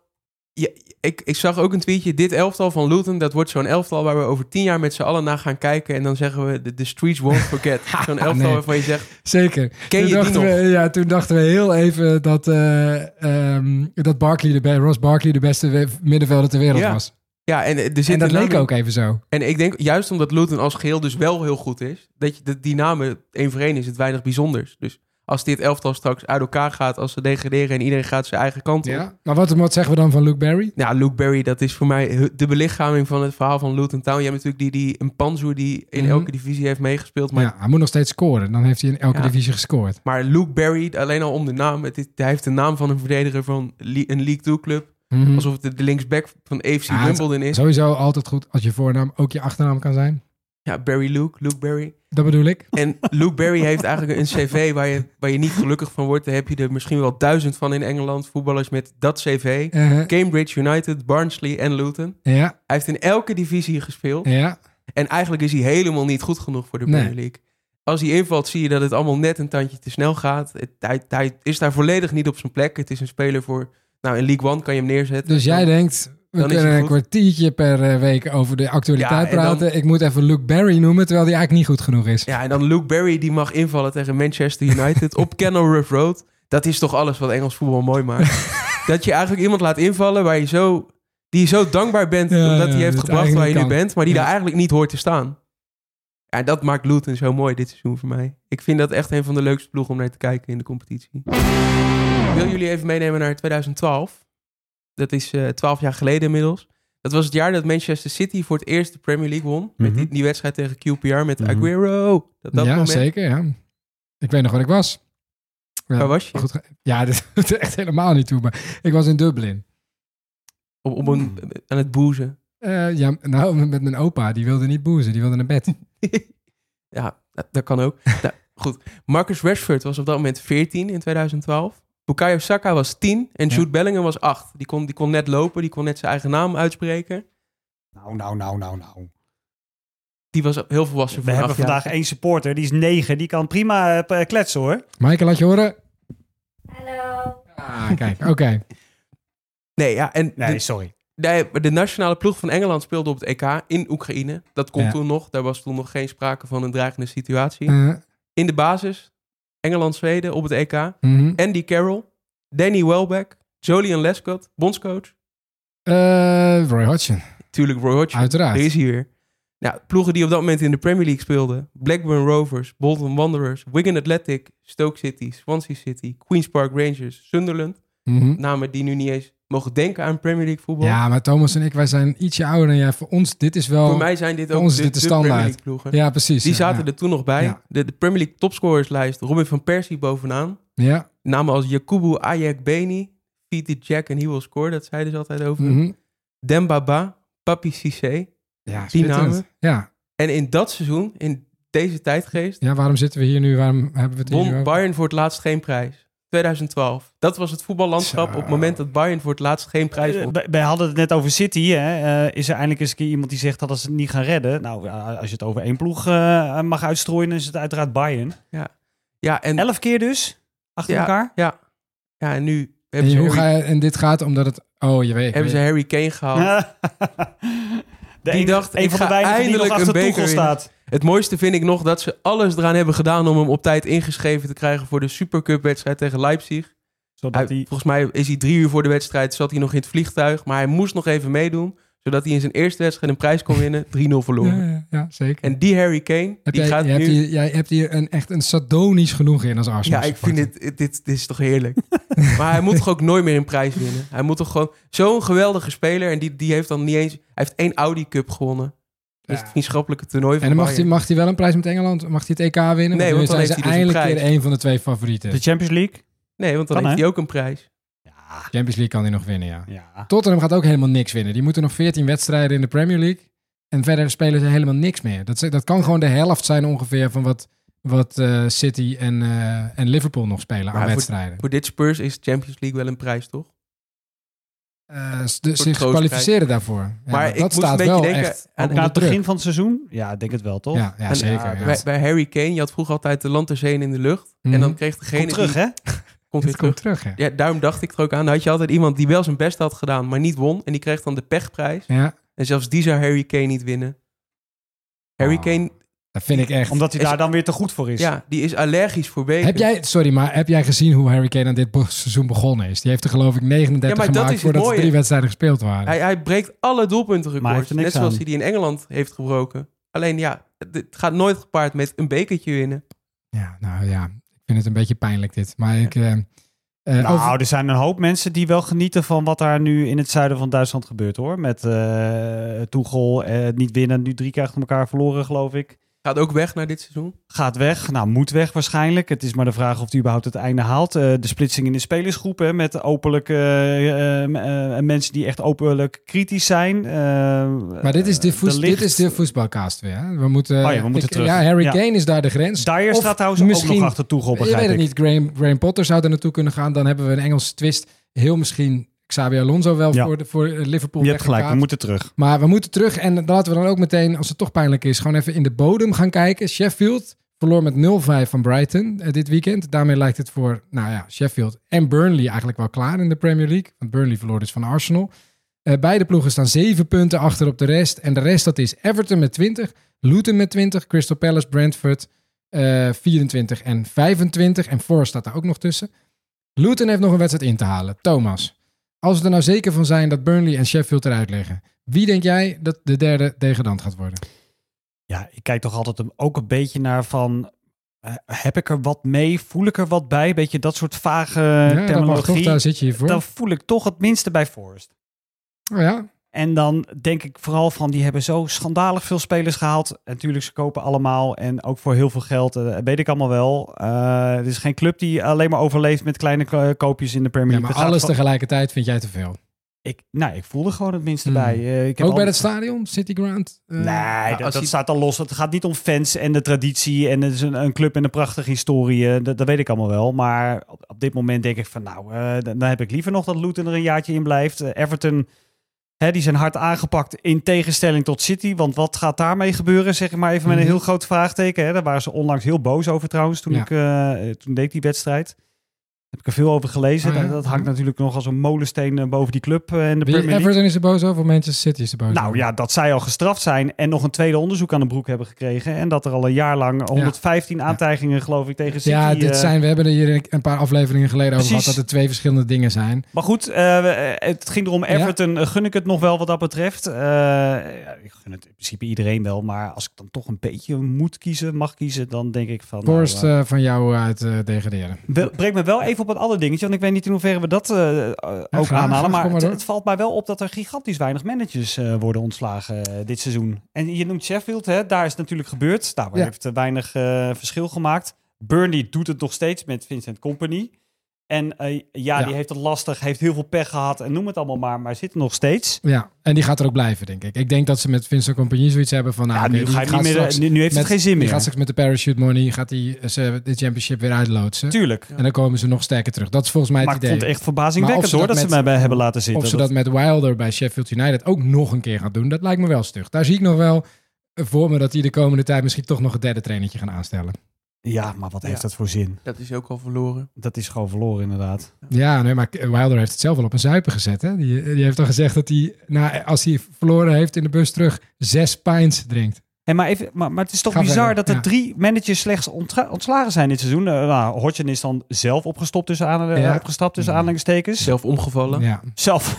ja, ik, ik zag ook een tweetje. Dit elftal van Luton, dat wordt zo'n elftal waar we over tien jaar met z'n allen naar gaan kijken. En dan zeggen we, de, de streets won't forget. zo'n elftal nee. waarvan je zegt, Zeker. ken toen, je die dachten nog? we, ja, toen dachten we heel even dat, eh, ehm, dat Barkley de, Ross Barkley de beste middenvelder ter wereld Ja, was. Ja, en, er zit En dat leek ook even zo. En ik denk, juist omdat Luton als geheel dus wel heel goed is, dat je, dat die namen één voor één is het weinig bijzonders. Dus als dit elftal straks uit elkaar gaat, als ze degraderen en iedereen gaat zijn eigen kant op. Ja, Ja, maar wat, wat zeggen we dan van Luke Barry? Luke Barry, dat is voor mij de belichaming van het verhaal van Luton Town. Je hebt natuurlijk die, die een Panzo die in Mhm. elke divisie heeft meegespeeld. Maar, ja, hij moet nog steeds scoren. Dan heeft hij in elke Ja. divisie gescoord. maar Luke Barry, alleen al om de naam, het is- hij heeft de naam van een verdediger van le- een League 2 club. Mhm. Alsof het de- linksback van AFC Ja, Wimbledon is. Sowieso altijd goed als je voornaam ook je achternaam kan zijn. Ja, Barry Luke, Luke Barry. Dat bedoel ik. En Luke Barry heeft eigenlijk een cv waar je, waar je niet gelukkig van wordt. Daar heb je er misschien wel duizend van in Engeland. Voetballers met dat cv. Uh-huh. Cambridge United, Barnsley en Luton. Ja, Hij heeft in elke divisie gespeeld. ja. En eigenlijk is hij helemaal niet goed genoeg voor de Nee. Premier League. Als hij invalt, zie je dat het allemaal net een tandje te snel gaat. Het, hij, hij is daar volledig niet op zijn plek. Het is een speler voor... Nou, in League One kan je hem neerzetten. Dus jij denkt, we dan kunnen een goed. kwartiertje per eh, week over de actualiteit Ja, en dan- praten. Ik moet even Luke Barry noemen, terwijl die eigenlijk niet goed genoeg is. Ja, en dan Luke Barry die mag invallen tegen Manchester United op Kenilworth Road. Dat is toch alles wat Engels voetbal mooi maakt. dat je eigenlijk iemand laat invallen waar je zo, die je zo dankbaar bent Ja, omdat ja, hij heeft gebracht waar je nu bent, maar die daar eigenlijk niet hoort te staan. Ja, dat maakt Luton zo mooi dit seizoen voor mij. Ik vind dat echt een van de leukste ploegen om naar te kijken in de competitie. Ik wil jullie even meenemen naar 2012. Dat is eh 12 jaar geleden inmiddels. Dat was het jaar dat Manchester City voor het eerst de Premier League won. Met die, Mhm. die wedstrijd tegen QPR met Mhm. Aguero. Dat, dat ja, moment. zeker. Ja. Ik weet nog wat ik was. Ja, Waar was je? Goed, ja, dit doet er echt helemaal niet toe. Maar ik was in Dublin. Op, op een, aan het boezen. Eh, ja, nou, met mijn opa. Die wilde niet boezen. Die wilde naar bed. ja, dat, dat kan ook. nou, goed. Marcus Rashford was op dat moment 14 in 2012. Bukayo Saka was 10 en Ja. Jude Bellingham was 8. Die kon, die kon net lopen, die kon net zijn eigen naam uitspreken. Nou, nou, nou, nou, nou. Die was heel volwassen We voor hebben vandaag één supporter, die is negen. Die kan prima eh, kletsen hoor. Michael, laat je horen. Hallo. Ah, kijk. Oké. Nee, ja, en Nee, de, sorry. de, de nationale ploeg van Engeland speelde op het EK in Oekraïne. Dat kon Ja. toen nog. Daar was toen nog geen sprake van een dreigende situatie. Eh, In de basis, Engeland-Zweden op het EK. mhm. Andy Carroll, Danny Welbeck, Jolian Lescott, bondscoach. Eh, Roy Hodgson. Tuurlijk Roy Hodgson. Uiteraard. Er is hij weer. Nou, ploegen die op dat moment in de Premier League speelden. Blackburn Rovers, Bolton Wanderers, Wigan Athletic, Stoke City, Swansea City, Queen's Park Rangers, Sunderland. Mhm. Namen die nu niet eens mogen denken aan Premier League voetbal. Ja, maar Thomas en ik, wij zijn ietsje ouder dan jij. Voor ons, dit is wel... Voor mij zijn dit ook ons de, dit de standaard. Premier League ploegen. Ja, precies. Die ja, zaten ja. er toen nog bij. Ja. De, de Premier League topscorerslijst. Robin van Persie bovenaan. Ja. Namen als Yakubu Ayek Beni, the Jack en He Will Score. Dat zeiden ze altijd over. Mhm. Dembaba, Papi Cissé. Ja, Die namen. Ja. En in dat seizoen, in deze tijdgeest, ja, waarom zitten we hier nu? Waarom hebben we het hier won? Bayern voor het laatst geen prijs. 2012. Dat was het voetballandschap Zo. op het moment dat Bayern voor het laatst geen prijs Eh, won. wij- hadden het net over City. Hè? Eh, is er eindelijk eens een keer iemand die zegt dat ze het niet gaan redden? Nou, ja, als je het over één ploeg eh, mag uitstrooien, dan is het uiteraard Bayern. Ja, en, Elf keer dus, achter ja, elkaar. Ja, ja, en nu En, hebben, je- ze hoe Harry, ga je, en dit gaat omdat het... Oh, je weet. hebben ze Harry Kane gehaald. De Die dacht, een ik van de weinigen die nog eindelijk achter een beker staat. Het mooiste vind ik nog dat ze alles eraan hebben gedaan om hem op tijd ingeschreven te krijgen voor de Supercup-wedstrijd tegen Leipzig. Zodat Hij, hij... Volgens mij is hij drie uur voor de wedstrijd, zat hij nog in het vliegtuig. Maar hij moest nog even meedoen, zodat hij in zijn eerste wedstrijd een prijs kon winnen. 3-0 verloren. Ja, ja, ja, zeker. En die Harry Kane, heb die jij, gaat je hebt nu... hier, jij hebt hier een, echt een sadonisch genoeg in als Arsenal. Ja, ik vind dit, dit, dit is toch heerlijk. maar hij moet toch ook nooit meer een prijs winnen. Hij moet toch gewoon... Zo'n geweldige speler en die, die heeft dan niet eens... Hij heeft één Audi Cup gewonnen. Is Ja. het vriendschappelijke toernooi van En dan mag hij, mag hij wel een prijs met Engeland? Mag hij het EK winnen? Nee, want dan zijn heeft ze hij dus een eindelijk prijs. weer een van de twee favorieten. De Champions League? Nee, want dan Kan, heeft hè? hij ook een prijs. Ja. Champions League kan hij nog winnen, ja. ja. Tottenham gaat ook helemaal niks winnen. Die moeten nog 14 wedstrijden in de Premier League. En verder spelen ze helemaal niks meer. Dat, dat kan gewoon de helft zijn ongeveer van wat, wat eh, City en, eh, en Liverpool nog spelen Maar aan voor- wedstrijden. Voor dit Spurs is Champions League wel een prijs, toch? Eh, voor zich kwalificeren daarvoor. Ja, Maar maar ik dat moest een staat beetje wel denken echt aan- Na het druk. begin van het seizoen? Ja, ik denk het wel, toch? Ja, ja En, zeker. ja, ja. Bij, bij Harry Kane, je had vroeger altijd de land, de zee en in de lucht. Mhm. En dan kreeg degene Kom terug, die... hè? Komt weer Het komt terug. terug, hè? Ja, daarom dacht ik er ook aan. Dan had je altijd iemand die wel zijn best had gedaan, maar niet won. En die kreeg dan de pechprijs. Ja, En zelfs die zou Harry Kane niet winnen. Harry Oh. Kane, dat vind ik echt. Omdat hij Is- daar dan weer te goed voor is. ja, die is allergisch voor bekers. Heb jij, sorry, maar heb jij gezien hoe Harry Kane aan dit seizoen begonnen is? Die heeft er geloof ik 39 Ja, maar dat gemaakt voordat er mooie. drie wedstrijden gespeeld waren. Hij, hij breekt alle doelpuntenrecords. Maar hij heeft er Net zoals aan. hij die in Engeland heeft gebroken. Alleen ja, het, gaat nooit gepaard met een bekertje winnen. Ja, nou ja. Ik vind het een beetje pijnlijk dit. Maar ik... eh, eh, nou, over- er zijn een hoop mensen die wel genieten van wat daar nu in het zuiden van Duitsland gebeurt hoor. Met eh Tuchel, eh, niet winnen, nu drie keer achter elkaar verloren geloof ik. Gaat ook weg naar dit seizoen. Gaat weg, nou moet weg waarschijnlijk. Het is maar de vraag of hij überhaupt het einde haalt. Eh, de splitsing in de spelersgroepen met openlijk eh, eh, eh, mensen die echt openlijk kritisch zijn. Maar dit is de, voes- dit is de voetbalcast weer. Hè? We moeten, Oh ja, we moeten ik- terug. Ja, Harry Ja. Kane is daar de grens. Dyer Of staat trouwens ook misschien- nog achter Tuchel, Je weet het ik. niet. Graham, Graham Potter zou er naartoe kunnen gaan. Dan hebben we een Engelse twist. Heel misschien Xabi Alonso wel Ja. voor, de, voor Liverpool Je hebt gelijk, we moeten terug. Maar we moeten terug. En laten we dan ook meteen, als het toch pijnlijk is, gewoon even in de bodem gaan kijken. Sheffield verloor met 0-5 van Brighton eh, dit weekend. Daarmee lijkt het voor, nou ja, Sheffield en Burnley eigenlijk wel klaar in de Premier League. Want Burnley verloor dus van Arsenal. Eh, beide ploegen staan zeven punten achter op de rest. En de rest dat is Everton met 20, Luton met 20, Crystal Palace, Brentford eh 24 en 25. En Forest staat daar ook nog tussen. Luton heeft nog een wedstrijd in te halen. Thomas, als we er nou zeker van zijn dat Burnley en Sheffield eruit liggen, wie denk jij dat de derde degradant gaat worden? Ja, ik kijk toch altijd ook een beetje naar van... eh, heb ik er wat mee? Voel ik er wat bij? Beetje dat soort vage ja, toch, terminologie. daar zit je voor. Dan voel ik toch het minste bij Forest. Oh ja, En dan denk ik vooral van, die hebben zo schandalig veel spelers gehaald. En natuurlijk, ze kopen allemaal en ook voor heel veel geld. eh, weet ik allemaal wel. Eh, het is geen club die alleen maar overleeft met kleine ko- koopjes in de Premier ja League. maar alles tegelijkertijd vind jij te veel. ik, nou, ik voel er gewoon het minste Hmm. bij. Eh, ik heb Ook bij het stadion, City Ground? Eh, Nee, dat, als dat je- staat al los. Het gaat niet om fans en de traditie. En het is een, een club met een prachtige historie. eh, Dat, dat weet ik allemaal wel. Maar op, op dit moment denk ik van... Nou, eh, dan, dan heb ik liever nog dat Luton er een jaartje in blijft. Eh, Everton, hè, die zijn hard aangepakt in tegenstelling tot City. Want wat gaat daarmee gebeuren? Zeg ik maar even met een Mhm. heel groot vraagteken. Hè. Daar waren ze onlangs heel boos over trouwens. Toen, Ja. ik, eh, toen deed ik die wedstrijd. Heb ik er veel over gelezen. Oh ja? dat, dat hangt Mhm. natuurlijk nog als een molensteen eh, boven die club eh, in de Wie, Premier. Everton is er boos over, Manchester City is er boos Nou over. ja, dat zij al gestraft zijn en nog een tweede onderzoek aan de broek hebben gekregen. En dat er al een jaar lang 115 aantijgingen, geloof ik, tegen City. Ja, dit eh, zijn, we hebben er hier een paar afleveringen geleden over gehad dat er twee verschillende dingen zijn. Maar goed, eh, eh, het ging erom Everton. eh, gun ik het nog wel wat dat betreft. Eh, ik gun het in principe iedereen wel. Maar als ik dan toch een beetje moet kiezen, mag kiezen, dan denk ik van... nou, eh, eh, van jou uit eh, degraderen. Breng me wel even op een ander dingetje, want ik weet niet in hoeverre we dat eh, ook graag, aanhalen. Maar, het, valt mij wel op dat er gigantisch weinig managers eh, worden ontslagen eh, dit seizoen. En je noemt Sheffield, hè? daar is het natuurlijk gebeurd. Daar Ja. heeft weinig verschil gemaakt. Burnley doet het nog steeds met Vincent Company. En eh, ja, Ja. die heeft het lastig, heeft heel veel pech gehad en noem het allemaal maar, maar zit er nog steeds. Ja, en die gaat er ook blijven, denk ik. Ik denk dat ze met Vincent Compagnie zoiets hebben van... Nou, ja, nu, die ga je niet meer, straks nu, nu heeft met- het geen zin Die meer. gaat straks met de parachute money gaat die, eh, ze de championship weer uitloodsen. Tuurlijk. En dan komen ze nog sterker terug. Dat is volgens mij Maar het ik idee. vond het echt Maar verbazingwekkend hoor, dat ze mij bij hebben laten zitten. Of ze dat met Wilder bij Sheffield United ook nog een keer gaat doen, dat lijkt me wel stug. Daar zie ik nog wel eh, voor me dat die de komende tijd misschien toch nog een derde trainertje gaan aanstellen. Ja, maar wat heeft Ja. dat voor zin? Dat is ook al verloren. Dat is gewoon verloren inderdaad. Ja, nee, maar Wilder heeft het zelf wel op een zuipen gezet. Hè? Die, die heeft al gezegd dat hij, nou, als hij verloren heeft in de bus terug, zes pints drinkt. Hey, maar, even, maar, maar het is toch bizar verder, dat er ja. drie managers slechts ontslagen zijn dit seizoen. Uh, nou, Hodgson is dan zelf opgestopt tussen aan, eh, Ja. opgestapt tussen Ja. aanhalingstekens. Zelf omgevallen. Ja. Zelf,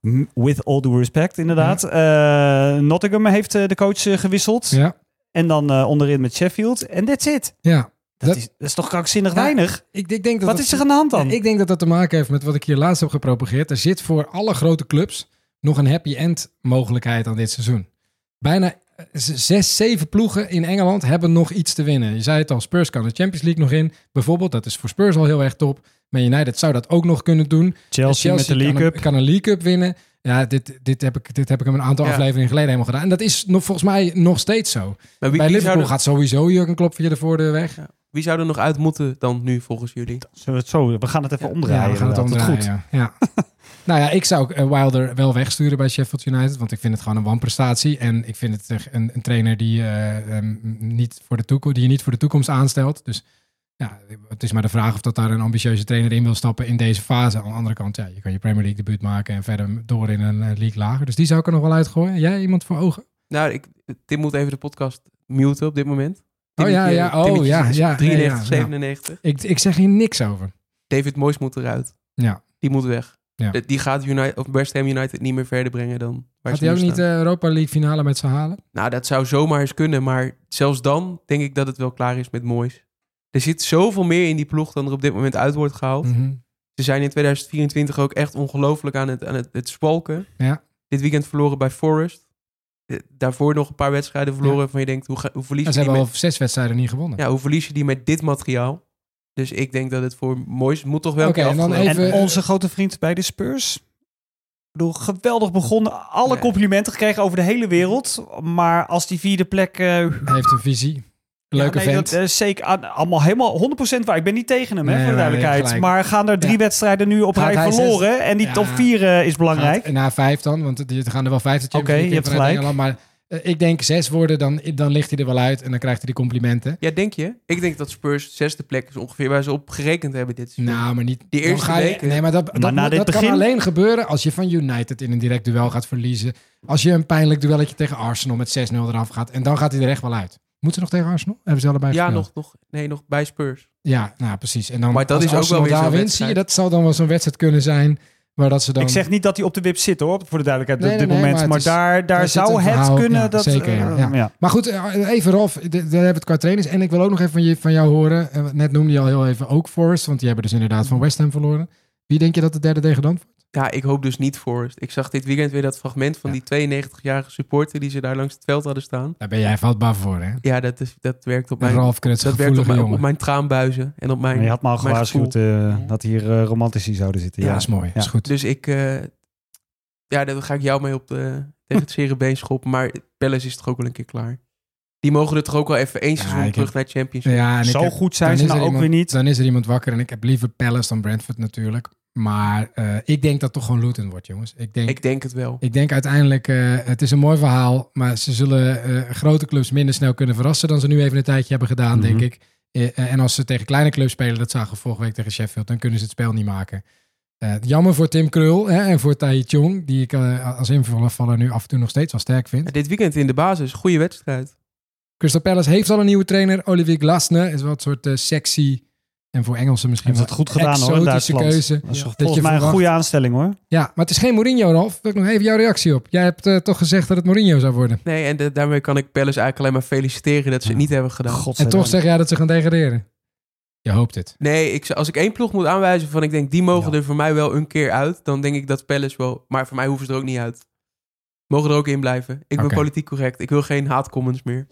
with all due respect inderdaad. Eh, Nottingham heeft eh, de coach eh, gewisseld. Ja. En dan eh, onderin met Sheffield. En that's it. ja. Dat, Dat- is, dat is toch krankzinnig Ja, weinig? Ik, ik denk dat Wat dat- is er aan de hand dan? Ik denk dat dat te maken heeft met wat ik hier laatst heb gepropageerd. Er zit voor alle grote clubs nog een happy end mogelijkheid aan dit seizoen. Bijna eh, zes, zeven ploegen in Engeland hebben nog iets te winnen. Je zei het al, Spurs kan de Champions League nog in. Bijvoorbeeld, dat is voor Spurs al heel erg top. Man United zou dat ook nog kunnen doen. Chelsea, met de League Cup. Kan een League Cup winnen. Ja, dit, dit, heb ik, dit heb ik hem een aantal Ja. afleveringen geleden helemaal gedaan. En dat is nog, volgens mij nog steeds zo. Maar wie, Bij wie, Liverpool er, gaat sowieso Jurgen Klopp via de voordeur weg. wie zou er nog uit moeten dan nu volgens jullie? Zullen we, het zo, we gaan het even Ja, omdraaien. Ja, we gaan het omdraaien. Dat Ja. Nou ja, ik zou eh, Wilder wel wegsturen bij Sheffield United. Want ik vind het gewoon een wanprestatie. En ik vind het echt een, een trainer die, eh, ehm, niet voor de toekomst, die je niet voor de toekomst aanstelt. Dus ja, het is maar de vraag of dat daar een ambitieuze trainer in wil stappen in deze fase. Aan de andere kant, ja, je kan je Premier League debuut maken en verder door in een eh, league lager. Dus die zou ik er nog wel uitgooien. Jij iemand voor ogen? Nou, ik, Tim moet even de podcast muten op dit moment. Oh, ja, ja. Oh, Timmetje ja, ja, 93, ja, ja, ja. 97. Ik, ik zeg hier niks over. David Moyes moet eruit. Ja. Die moet weg. Ja. Die gaat United, of West Ham United niet meer verder brengen dan waar Gaat hij ook niet de Europa League finale met ze halen? Nou, dat zou zomaar eens kunnen. Maar zelfs dan denk ik dat het wel klaar is met Moyes. Er zit zoveel meer in die ploeg dan er op dit moment uit wordt gehaald. Mhm. Ze zijn in 2024 ook echt ongelooflijk aan het, aan het, het spalken. Ja. Dit weekend verloren bij Forest. Eh, Daarvoor nog een paar wedstrijden verloren waarvan je denkt, hoe, ga, hoe, verlies je ze die hebben met, al zes wedstrijden niet gewonnen. ja, hoe verlies je die met dit materiaal? Dus ik denk dat het voor Moois moet toch wel keer en dan even- En onze grote vriend bij de Spurs. Ik bedoel, geweldig begonnen. Alle Ja. complimenten gekregen over de hele wereld. Maar als die vierde plek... eh, Hij heeft een visie. Leuke ja, nee, vent. Dat, eh, zeker aan- allemaal helemaal 100% waar. Ik ben niet tegen hem, hè, voor de duidelijkheid. Maar gaan er drie Ja. wedstrijden nu op rij verloren. En die Ja. top 4 is belangrijk. Gaat- Na vijf dan, want er gaan er wel vijf de Oké, je hebt gelijk. Engeland, maar eh, ik denk zes worden, dan, dan ligt hij er wel uit en dan krijgt hij die complimenten. Ja, denk je? Ik denk dat Spurs zesde plek is ongeveer waar ze op gerekend hebben dit seizoen. Nou, maar niet. Die dan eerste ga je- weken. Nee, maar dat, dat, na kan alleen gebeuren als je van United in een direct duel gaat verliezen. Als je een pijnlijk duelletje tegen Arsenal met 6-0 eraf gaat. En dan gaat hij er echt wel uit. Moeten ze nog tegen Arsenal? Hebben ze allebei ja, gespeeld? nog, nog, nee, nog bij Spurs. Ja, nou precies. En dan Maar dat als is ook wel weer zo'n daar wint, wedstrijd. zie je, dat zal dan wel zo'n wedstrijd kunnen zijn. Waar dat ze dan... Ik zeg niet dat hij op de wip zit, hoor. Voor de duidelijkheid Nee, op dit nee, nee, moment. maar is- daar, daar zou een het verhaal, kunnen. ja, dat, zeker, ja, eh, ja. ja. Maar goed, eh, even Rolf, daar hebben we het qua trainers. En ik wil ook nog even van, je, van jou horen. Eh, Net noemde je al heel even ook Forest, want die hebben dus inderdaad van West Ham verloren. Wie denk je dat de derde degradant wordt? Ja, ik hoop dus niet Forest. Ik zag dit weekend weer dat fragment van Ja. die 92-jarige supporter die ze daar langs het veld hadden staan. Daar ben jij vatbaar voor, hè? Ja, dat, is, dat werkt op mijn, Ralf dat werkt op mijn, op mijn traanbuizen en op mijn... Maar je had me al gewaarschuwd eh, dat hier eh, romantici zouden zitten. ja, Ja, is mooi. Ja. Is goed. Dus ik... eh, ja, daar ga ik jou mee op de, tegen het zere been schoppen. Maar Palace is toch ook wel een keer klaar. Die mogen er toch ook wel even één seizoen terug heb- naar Champions League. ja, Zo heb- goed zijn dan ze nou ook iemand- weer niet. Dan is er iemand wakker en ik heb liever Palace dan Brentford natuurlijk. Maar eh, ik denk dat het toch gewoon Luton wordt, jongens. Ik denk, Ik denk het wel. Ik denk uiteindelijk, eh, het is een mooi verhaal, maar ze zullen eh, grote clubs minder snel kunnen verrassen dan ze nu even een tijdje hebben gedaan, Mhm. denk ik. Eh, en als ze tegen kleine clubs spelen, dat zagen we vorige week tegen Sheffield, dan kunnen ze het spel niet maken. Jammer voor Tim Krul hè, en voor Tai Chong, die ik als invaller nu af en toe nog steeds wel sterk vind. Ja, dit weekend in de basis, goede wedstrijd. Crystal Palace heeft al een nieuwe trainer, Olivier Glasner, is wel een soort sexy en voor Engelsen misschien wel het goed gedaan hoor, in Duitsland. keuze. Dat is volgens je mij een goede aanstelling hoor. Ja, maar het is geen Mourinho, Ralf. Wil ik nog even jouw reactie op. Jij hebt eh, toch gezegd dat het Mourinho zou worden. Nee, en de- daarmee kan ik Palace eigenlijk alleen maar feliciteren dat ze het Ja. niet hebben gedaan. En toch zeg jij dat ze gaan degraderen. Je hoopt het. Nee, ik, als ik één ploeg moet aanwijzen van ik denk die mogen Ja. er voor mij wel een keer uit, dan denk ik dat Palace wel. Maar voor mij hoeven ze er ook niet uit. Mogen er ook in blijven. Ik ben politiek correct. Ik wil geen haatcomments meer.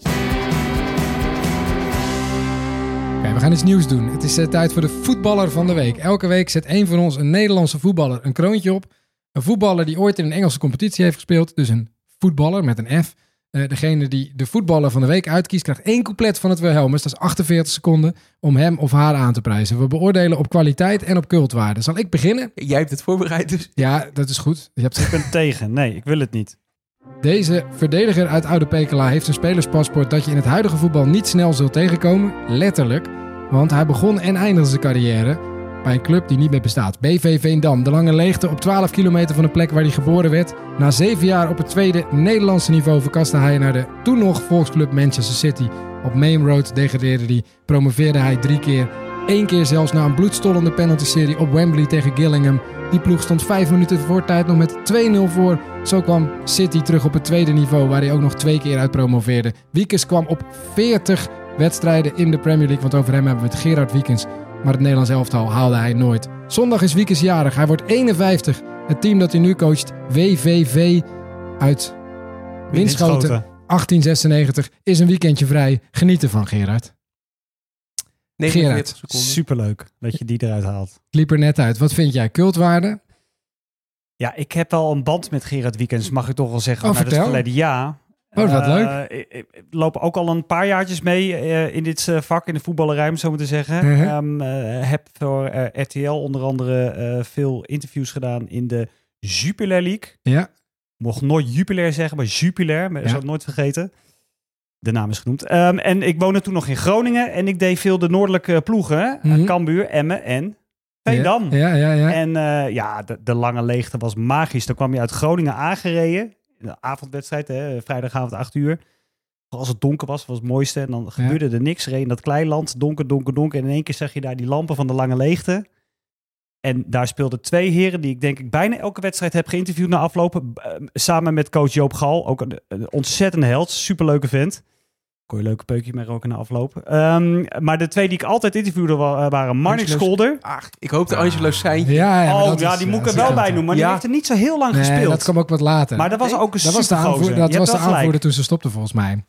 Oké, we gaan iets nieuws doen. Het is eh, tijd voor de voetballer van de week. Elke week zet één van ons, een Nederlandse voetballer, een kroontje op. Een voetballer die ooit in een Engelse competitie heeft gespeeld. Dus een voetballer met een F. Eh, degene die de voetballer van de week uitkiest, krijgt één couplet van het Wilhelmus. Dat is 48 seconden om hem of haar aan te prijzen. We beoordelen op kwaliteit en op cultwaarde. Zal ik beginnen? Jij hebt het voorbereid, dus Ja, dat is goed. Je hebt Ik ben tegen. Nee, ik wil het niet. Deze verdediger uit Oude Pekela heeft een spelerspaspoort dat je in het huidige voetbal niet snel zult tegenkomen. Letterlijk. Want hij begon en eindigde zijn carrière bij een club die niet meer bestaat. BV Veendam. De lange leegte op 12 kilometer van de plek waar hij geboren werd. Na zeven jaar op het tweede Nederlandse niveau verkaste hij naar de toen nog volksclub Manchester City. Op Main Road degradeerde hij. Promoveerde hij drie keer. Eén keer zelfs na een bloedstollende penalty-serie op Wembley tegen Gillingham. Die ploeg stond vijf minuten voor tijd nog met 2-0 voor. Zo kwam City terug op het tweede niveau, waar hij ook nog twee keer uit promoveerde. Wiekens kwam op 40 wedstrijden in de Premier League, want over hem hebben we het Gerard Wiekens. Maar het Nederlands elftal haalde hij nooit. Zondag is Wiekens jarig, hij wordt 51. Het team dat hij nu coacht, WVV uit Winschoten, 1896, is een weekendje vrij. Geniet ervan, Gerard. 49 seconden. Superleuk dat je die eruit haalt. Liep er net uit. Wat vind jij? Cultwaarde? Ja, ik heb wel een band met Gerard Weekends, mag ik toch wel zeggen. Oh, vertel. het verleden ja. Oh, wat Eh, leuk. Ik, ik- ik loop ook al een paar jaartjes mee eh, in dit eh, vak, in de voetballerij, om zo maar te zeggen. Mhm. Ehm, eh, heb voor RTL onder andere veel interviews gedaan in de Jupiler League. Ja, Mocht nooit Jupiler zeggen, maar Jupiler. Maar Ja. zou ik nooit vergeten. De naam is genoemd. Ehm, en ik woonde toen nog in Groningen. En ik deed veel de noordelijke ploegen. hè. Mhm. Cambuur, Emmen en Veendam. ja, ja, ja. En eh, ja, de, de lange leegte was magisch. Dan kwam je uit Groningen aangereden. De avondwedstrijd, hè, vrijdagavond 8 uur. Als het donker was, was het mooiste. En dan gebeurde er niks. Reed in dat kleiland, donker, donker, donker. En in één keer zag je daar die lampen van de lange leegte. En daar speelden twee heren die ik denk ik bijna elke wedstrijd heb geïnterviewd na aflopen. Eh, samen met coach Joop Gal, ook een, een ontzettende held, superleuke vent. Kon je leuke peukje mee roken na afloop. Ehm, maar de twee die ik altijd interviewde wa- eh, waren Marnix Scholder. Ach, ik hoop de Angelo Seintje. Ja, ja, oh, dat ja, die moet ik er dat wel bij noemen. Maar die heeft er niet zo heel lang Nee, gespeeld. dat kwam ook wat later. Maar dat was ook een dat was de, aanvoer, dat was de aanvoerder toen ze stopte, volgens mij.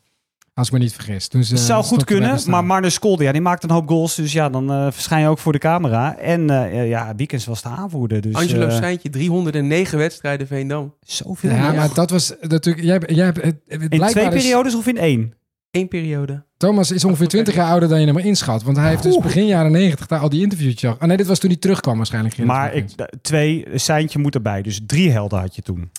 Als ik me niet vergis. Toen ze, Het zou goed met kunnen, maar Marnus Scholder, ja, die maakt een hoop goals. Dus ja, dan eh, verschijn je ook voor de camera. En eh, ja, Wiekens was de aanvoerder. Dus, Angelo eh, Seintje, 309 wedstrijden Veendam. Zoveel. Ja, Ja, maar dat was natuurlijk... Jij, jij, hebt- het- het- In twee is- periodes of in één? Eén periode. Thomas is ongeveer 20 jaar ouder dan je hem maar inschat. Want hij heeft dus begin jaren 90 daar al die interviewtjes. Oh nee, dit was toen hij terugkwam waarschijnlijk. Maar ik, twee, Seintje moet erbij. Dus drie helden had je toen.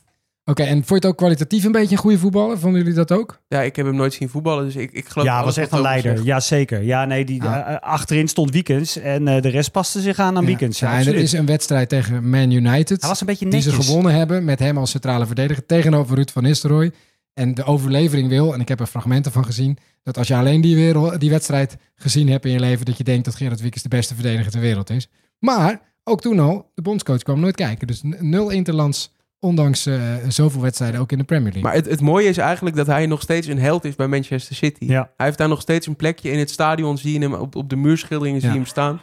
Oké, en vond je het ook kwalitatief een beetje een goede voetballer? Vonden jullie dat ook? Ja, ik heb hem nooit zien voetballen, dus ik, ik geloof ja, was echt een leider. zegt. Ja, zeker. Ja, nee, die, Ja. eh, achterin stond Wiekens. En eh, de rest paste zich aan aan Ja. Wiekens. Ja, Ja, en er is een wedstrijd tegen Man United. Hij was een beetje die ze gewonnen hebben met hem als centrale verdediger tegenover Ruud van Nistelrooy. En de overlevering wil, en ik heb er fragmenten van gezien, dat als je alleen die, wereld, die wedstrijd gezien hebt in je leven, dat je denkt dat Gerard Wiekens de beste verdediger ter wereld is. Maar ook toen al, de bondscoach kwam nooit kijken. Dus nul interlands, ondanks eh, zoveel wedstrijden ook in de Premier League. Maar het, het mooie is eigenlijk dat hij nog steeds een held is bij Manchester City. Ja. Hij heeft daar nog steeds een plekje in het stadion. Zie je hem op, op de muurschilderingen zie je Ja. hem staan.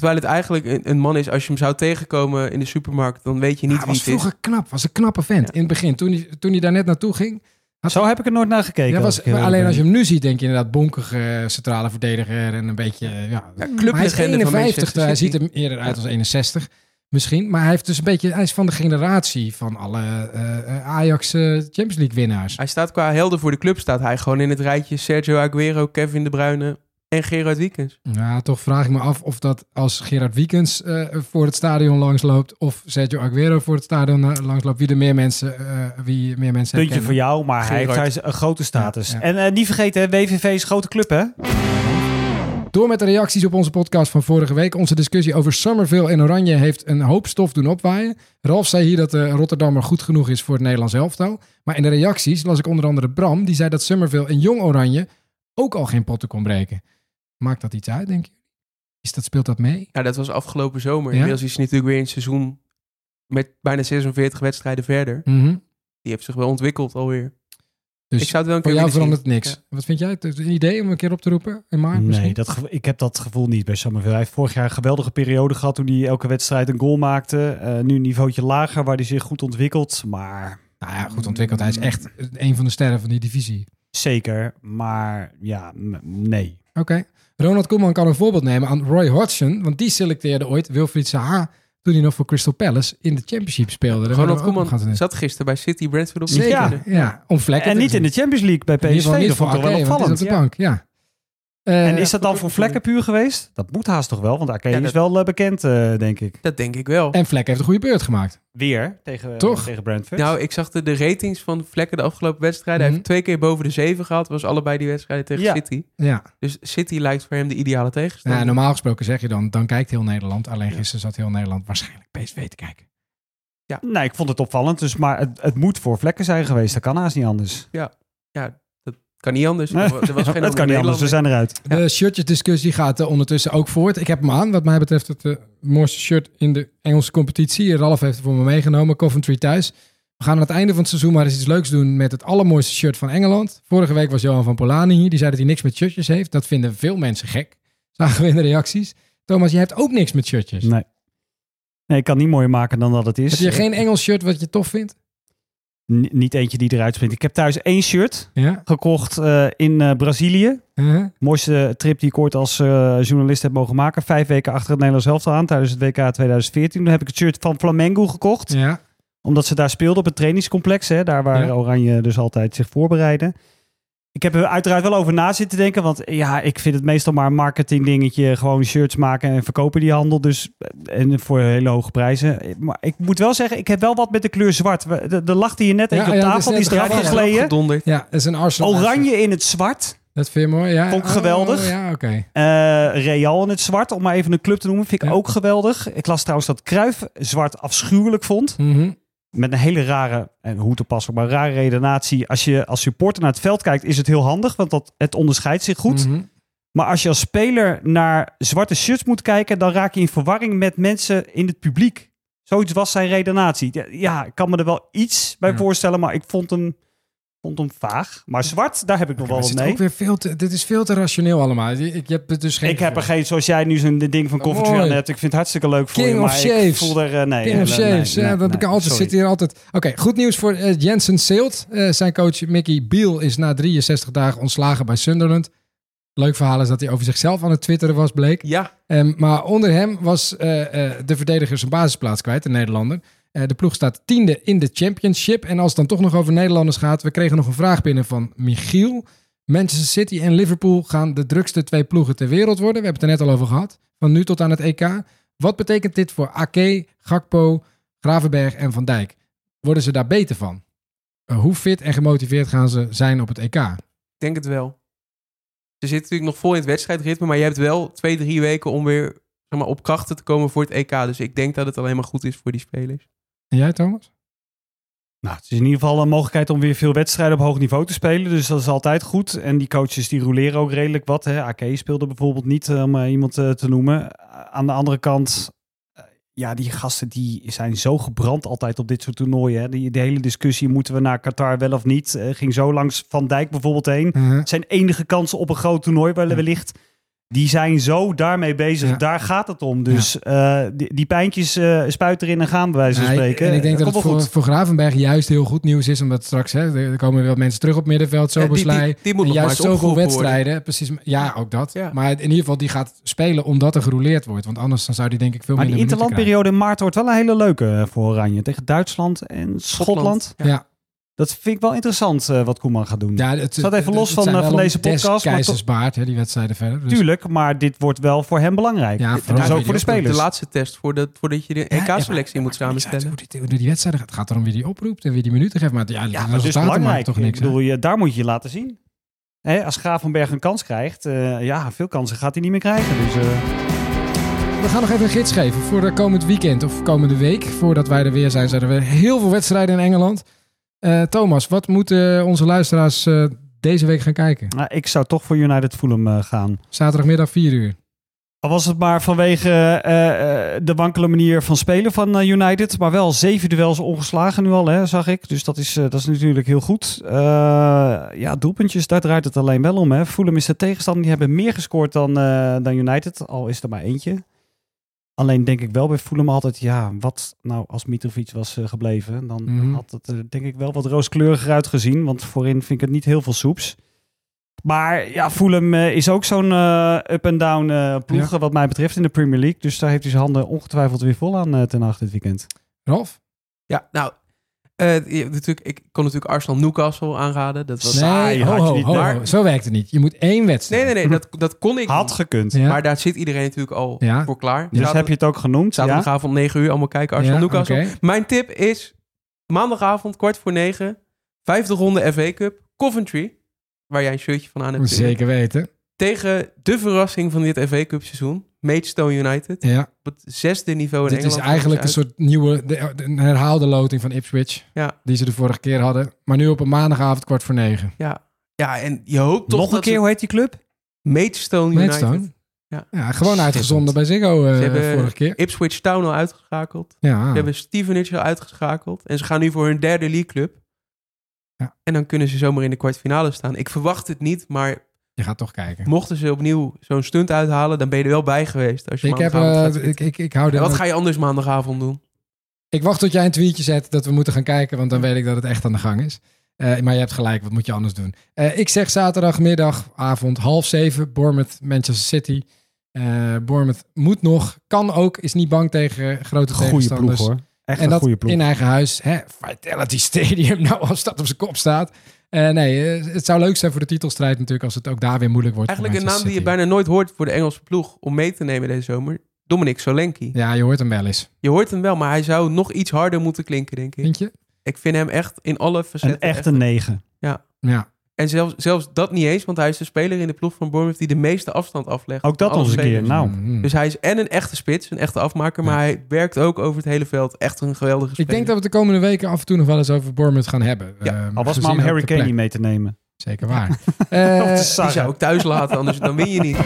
Terwijl het eigenlijk een, een man is, als je hem zou tegenkomen in de supermarkt, dan weet je niet hij wie was het is. vroeger knap, was een knappe vent. In het begin, toen hij, toen hij daar net naartoe ging. had- Zo heb ik er nooit naar gekeken. Ja, was, heel alleen als je hem nu ziet, denk je inderdaad bonkige eh, centrale verdediger en een beetje, eh, ja, Ja, hij is clublegende van 51, Manchester hij ziet er eerder uit als 61 misschien. Maar hij, heeft dus een beetje, hij is van de generatie van alle eh, eh, Ajax eh, Champions League winnaars. Hij staat qua helden voor de club, staat hij gewoon in het rijtje Sergio Aguero, Kevin De Bruyne en Gerard Wiekens. Ja, toch vraag ik me af of dat als Gerard Wiekens eh, voor het stadion langsloopt of Sergio Aguero voor het stadion eh, langsloopt, wie er meer mensen, eh, wie meer mensen Puntje herkennen. voor jou, maar hij heeft een grote status. Ja, ja. En eh, niet vergeten, hè, WVV is een grote club, hè? Door met de reacties op onze podcast van vorige week. Onze discussie over Summerville in Oranje heeft een hoop stof doen opwaaien. Ralf zei hier dat de Rotterdammer goed genoeg is voor het Nederlands elftal. Maar in de reacties las ik onder andere Bram. Die zei dat Summerville in Jong Oranje ook al geen potten kon breken. Maakt dat iets uit, denk je? Is dat, speelt dat mee? Ja, dat was afgelopen zomer. Ja? Inmiddels is hij natuurlijk weer in het seizoen met bijna 46 wedstrijden verder. Mhm. Die heeft zich wel ontwikkeld alweer. Dus ik zou het wel een voor keer jou verandert zien. niks. Wat vind jij? Het een idee om een keer op te roepen in maart Nee, dat, ik heb dat gevoel niet bij Summerville. Hij heeft vorig jaar een geweldige periode gehad toen hij elke wedstrijd een goal maakte. Eh, nu een niveautje lager waar hij zich goed ontwikkelt. Maar Nou ja, goed ontwikkeld. Hij is echt een van de sterren van die divisie. zeker. Maar ja, nee. Oké. Ronald Koeman kan een voorbeeld nemen aan Roy Hodgson. Want die selecteerde ooit Wilfried Zaha toen hij nog voor Crystal Palace in de Championship speelde. Daar Ronald Koeman zat gisteren bij City Brentford op de Ja. ja. Om vlekken En te niet in de. Champions League bij In ieder PSV. geval niet Dat voor vond ik wel opvallend. op de bank, ja. Eh, En is dat dan voor Vlekken puur geweest? Dat moet haast toch wel, want Ja, is wel eh, bekend, eh, denk ik. Dat denk ik wel. En Vlek heeft een goede beurt gemaakt. Weer tegen, Toch? tegen Brentford. Nou, ik zag de, de ratings van Vlekken de afgelopen wedstrijden. Hij Mhm. heeft twee keer boven de zeven gehad. was allebei die wedstrijden tegen Ja. City. Ja. Dus City lijkt voor hem de ideale ja, tegenstander. normaal gesproken zeg je dan, dan kijkt heel Nederland. Alleen gisteren zat heel Nederland waarschijnlijk PSV te kijken. Nee, ik vond het opvallend. Dus, maar het, het moet voor Vlekken zijn geweest. Dat kan haast niet anders. ja, dat kan niet anders. Er wa- er was geen dat andere kan niet anders. We zijn eruit. De shirtjesdiscussie gaat eh, ondertussen ook voort. Ik heb hem aan, wat mij betreft het eh, mooiste shirt in de Engelse competitie. Ralf heeft het voor me meegenomen, Coventry thuis. We gaan aan het einde van het seizoen maar eens iets leuks doen met het allermooiste shirt van Engeland. Vorige week was Johan van Polani hier. Die zei dat hij niks met shirtjes heeft. Dat vinden veel mensen gek. Zagen we in de reacties. Thomas, je hebt ook niks met shirtjes. Nee. Nee, ik kan niet mooier maken dan dat het is. Heb je geen Engels shirt wat je tof vindt? Niet eentje die eruit springt. Ik heb thuis één shirt Ja. gekocht eh, in eh, Brazilië. Uh-huh. Mooiste trip die ik ooit als eh, journalist heb mogen maken. Vijf weken achter het Nederlands elftal aan tijdens het WK 2014. Toen heb ik het shirt van Flamengo gekocht. Ja. Omdat ze daar speelden op het trainingscomplex. Hè, daar waar Ja. Oranje dus altijd zich voorbereiden. Ik heb er uiteraard wel over na zitten denken. Want ja, ik vind het meestal maar een marketing dingetje. Gewoon shirts maken en verkopen die handel. Dus, eh, en voor hele hoge prijzen. Maar ik moet wel zeggen, ik heb wel wat met de kleur zwart. De, lachte hier net Ja, eentje op tafel. is Die is eruit grappig. gegleden. Ja, dat is een Arsenal. Oranje in het zwart. Dat vind je mooi, ja. Vond ik geweldig. Oh, ja, oké. Eh, Real in het zwart, om maar even een club te noemen, vind ik Ja. ook geweldig. Ik las trouwens dat Cruijff zwart afschuwelijk vond. Mhm. Met een hele rare, en hoe toepasselijk, maar rare redenatie. Als je als supporter naar het veld kijkt, is het heel handig, want dat, het onderscheidt zich goed. Mhm. Maar als je als speler naar zwarte shirts moet kijken, dan raak je in verwarring met mensen in het publiek. Zoiets was zijn redenatie. Ja, Ja, ik kan me er wel iets bij Ja. voorstellen, maar ik vond hem vond hem vaag. Maar zwart, daar heb ik nog wel wat mee. ook weer veel te, dit is veel te rationeel allemaal. Ik, ik heb het dus geen Ik heb er geen, zoals jij nu zo'n ding van Coventry aan hebt. Ik vind het hartstikke leuk voor King je. of Maar ik Shaves. voel er, eh, nee. King of eh, nee, Shaves. nee, ja, dat nee, ik altijd, sorry. zit hier altijd... Oké, goed nieuws voor eh, Jensen Seelt. Eh, zijn coach Mickey Beal is na 63 dagen ontslagen bij Sunderland. Leuk verhaal is dat hij over zichzelf aan het twitteren was, bleek. Ja, Ehm, maar onder hem was eh, eh, de verdediger zijn basisplaats kwijt, de Nederlander. Eh, de ploeg staat tiende in de championship. En als het dan toch nog over Nederlanders gaat, we kregen nog een vraag binnen van Michiel. Manchester City en Liverpool gaan de drukste twee ploegen ter wereld worden. We hebben het er net al over gehad. Van nu tot aan het EK. Wat betekent dit voor Ake, Gakpo, Gravenberg en Van Dijk? Worden ze daar beter van? Eh, hoe fit en gemotiveerd gaan ze zijn op het EK? ik denk het wel. Ze zitten natuurlijk nog vol in het wedstrijdritme, maar je hebt wel twee, drie weken om weer zeg maar, op krachten te komen voor het EK. Dus ik denk dat het alleen maar goed is voor die spelers. En jij, Thomas? Nou, het is in ieder geval een mogelijkheid om weer veel wedstrijden op hoog niveau te spelen. Dus dat is altijd goed. En die coaches die roleren ook redelijk wat. Hè. Ake speelde bijvoorbeeld niet, om eh, iemand eh, te noemen. Aan de andere kant, eh, ja, die gasten die zijn zo gebrand altijd op dit soort toernooien. Hè. Die, de hele discussie, moeten we naar Qatar wel of niet? ging zo langs Van Dijk bijvoorbeeld heen. Uh, zijn enige kansen op een groot toernooi wel- Ja. Die zijn zo daarmee bezig. Ja. Daar gaat het om. Dus eh, die, die pijntjes eh spuiten erin en gaan, bij wijze van Ja, spreken. En ik denk dat het wel voor, goed. voor Gravenberg juist heel goed nieuws is. Omdat straks, hè, er komen weer wat mensen terug op middenveld. Zo Ja, die- die- die moet nog maar juist zoveel wedstrijden. Precies, ja, ook dat. Ja. Maar in ieder geval, die gaat spelen omdat er gerouleerd wordt. Want anders dan zou die denk ik veel Maar die minder minuten interlandperiode in maart wordt wel een hele leuke eh, voor Oranje. Tegen Duitsland en Schotland. krijgen. Ja, Dat vind ik wel interessant eh, wat Koeman gaat doen. ja het, Staat even los het van, zijn eh, wel van deze podcast, maar Keizersbaard, hè, die wedstrijden verder. Dus, Tuurlijk, maar dit wordt wel voor hem belangrijk. Ja, vooral dus ook voor de spelers. De laatste test voordat, voordat je de Ja, ja, EK-selectie maar- moet samenstellen. Hoe die, hoe die wedstrijd gaat. Het gaat erom wie die oproept en wie die minuten geeft. Maar ja, Ja, maar het is belangrijk. toch niks. ik bedoel, je, daar moet je je laten zien. Hè, als Gravenberg een kans krijgt, eh, ja, veel kansen gaat hij niet meer krijgen. Dus, eh, We gaan nog even een gids geven voor de komend weekend of komende week. Voordat wij er weer zijn, zijn er weer heel veel wedstrijden in Engeland. Eh, Thomas, wat moeten onze luisteraars eh, deze week gaan kijken? nou, ik zou toch voor United Fulham eh, gaan. Zaterdagmiddag 4 uur. Al was het maar vanwege de wankele manier van spelen van United. Maar wel zeven duels ongeslagen nu al, hè, zag ik. Dus dat is, dat is natuurlijk heel goed. Ja, doelpuntjes, daar draait het alleen wel om. Hè. Fulham is de tegenstander. Die hebben meer gescoord dan, dan United. Al is er maar eentje. Alleen denk ik wel bij Fulham altijd... Ja, wat nou als Mitrovic was eh, gebleven? Dan Mhm. had het er denk ik wel wat rooskleuriger uitgezien. Want voorin vind ik het niet heel veel soeps. Maar ja, Fulham eh, is ook zo'n eh, up-and-down eh ploeg Ja. wat mij betreft in de Premier League. Dus daar heeft hij zijn handen ongetwijfeld weer vol aan eh, ten acht dit weekend. Ralf? Ja, nou, eh, natuurlijk, ik kon natuurlijk Arsenal Newcastle aanraden. Dat was... saai, nee, ho, ho, niet ho. Zo werkt het niet. Je moet één wedstrijd. Nee, nee, nee, dat, dat kon ik Had gekund. Ja. Maar daar zit iedereen natuurlijk al Ja. voor klaar. Dus Zaterdag- heb je het ook genoemd? Ja? Zaterdagavond 9 uur allemaal kijken Arsenal Ja, Newcastle. Mijn tip is maandagavond kwart voor negen. Vijfde ronde FA Cup. Coventry. Waar jij een shirtje van aan hebt. Zeker weten. Tegen de verrassing van dit FA Cup seizoen. Maidstone United. Ja, Op het zesde niveau in dit is Engeland. eigenlijk een soort nieuwe, de, de- een herhaalde loting van Ipswich. Ja. Die ze de vorige keer hadden. Maar nu op een maandagavond kwart voor negen. Ja. ja, en je hoopt toch Nog een keer, ze- hoe heet die club? Maidstone United. Maidstone. Ja. Ja, gewoon uitgezonden bij Ziggo eh, Ze hebben vorige keer. Ipswich Town al uitgeschakeld. Ja, Ze hebben Stevenage al uitgeschakeld. En ze gaan nu voor hun derde League Club. Ja. En dan kunnen ze zomaar in de kwartfinale staan. Ik verwacht het niet, maar je gaat toch kijken. mochten ze opnieuw zo'n stunt uithalen, dan ben je er wel bij geweest. Als je Ik, heb, eh, ik, ik, ik, hou En wat ga je anders maandagavond doen? ik wacht tot jij een tweetje zet dat we moeten gaan kijken, want dan weet ik dat het echt aan de gang is. Eh, maar je hebt gelijk, wat moet je anders doen? Eh, ik zeg zaterdagmiddag, avond, half zeven, Bournemouth, Manchester City. Eh Bournemouth moet nog, kan ook, is niet bang tegen grote Goeie tegenstanders. ploeg hoor. Echt En een goede ploeg. in eigen huis. Hè? Vitality Stadium, nou als dat op zijn kop staat. Eh, nee, eh, het zou leuk zijn voor de titelstrijd natuurlijk als het ook daar weer moeilijk wordt. Eigenlijk een naam die je bijna nooit hoort voor de Engelse ploeg om mee te nemen deze zomer. Dominic Solanke. City. Ja, je hoort hem wel eens. Je hoort hem wel, maar hij zou nog iets harder moeten klinken, denk ik. Vind je? Ik vind hem echt in alle facetten... Een echte negen. Ja. En zelfs, zelfs dat niet eens, want hij is de speler in de ploeg van Bournemouth die de meeste afstand aflegt. Ook dat een keer. Nou. Dus hij is en een echte spits, een echte afmaker, maar Ja. hij werkt ook over het hele veld. Echt een geweldige Ik speler. denk dat we de komende weken af en toe nog wel eens over Bournemouth gaan hebben. Ja, Eh, al was maar om Harry Kane niet mee te nemen. Zeker waar. Of Eh, Die zou ik thuis laten, anders dan win je niet.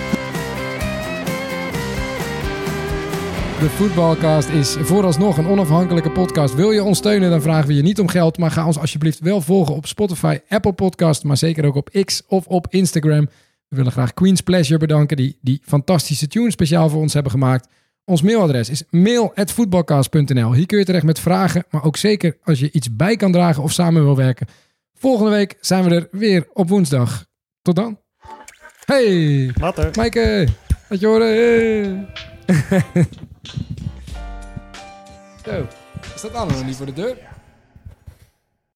De Voetbalcast is vooralsnog een onafhankelijke podcast. Wil je ons steunen, dan vragen we je niet om geld. Maar ga ons alsjeblieft wel volgen op Spotify, Apple Podcast, maar zeker ook op X of op Instagram. We willen graag Queen's Pleasure bedanken, die die fantastische tune speciaal voor ons hebben gemaakt. Ons mailadres is mail.voetbalcast.nl. Hier kun je terecht met vragen, maar ook zeker als je iets bij kan dragen of samen wil werken. Volgende week zijn we er weer op woensdag. Tot dan. Hey, Later. Maaike. Laat je horen. Hey. Zo, staat Anne nog niet voor de deur?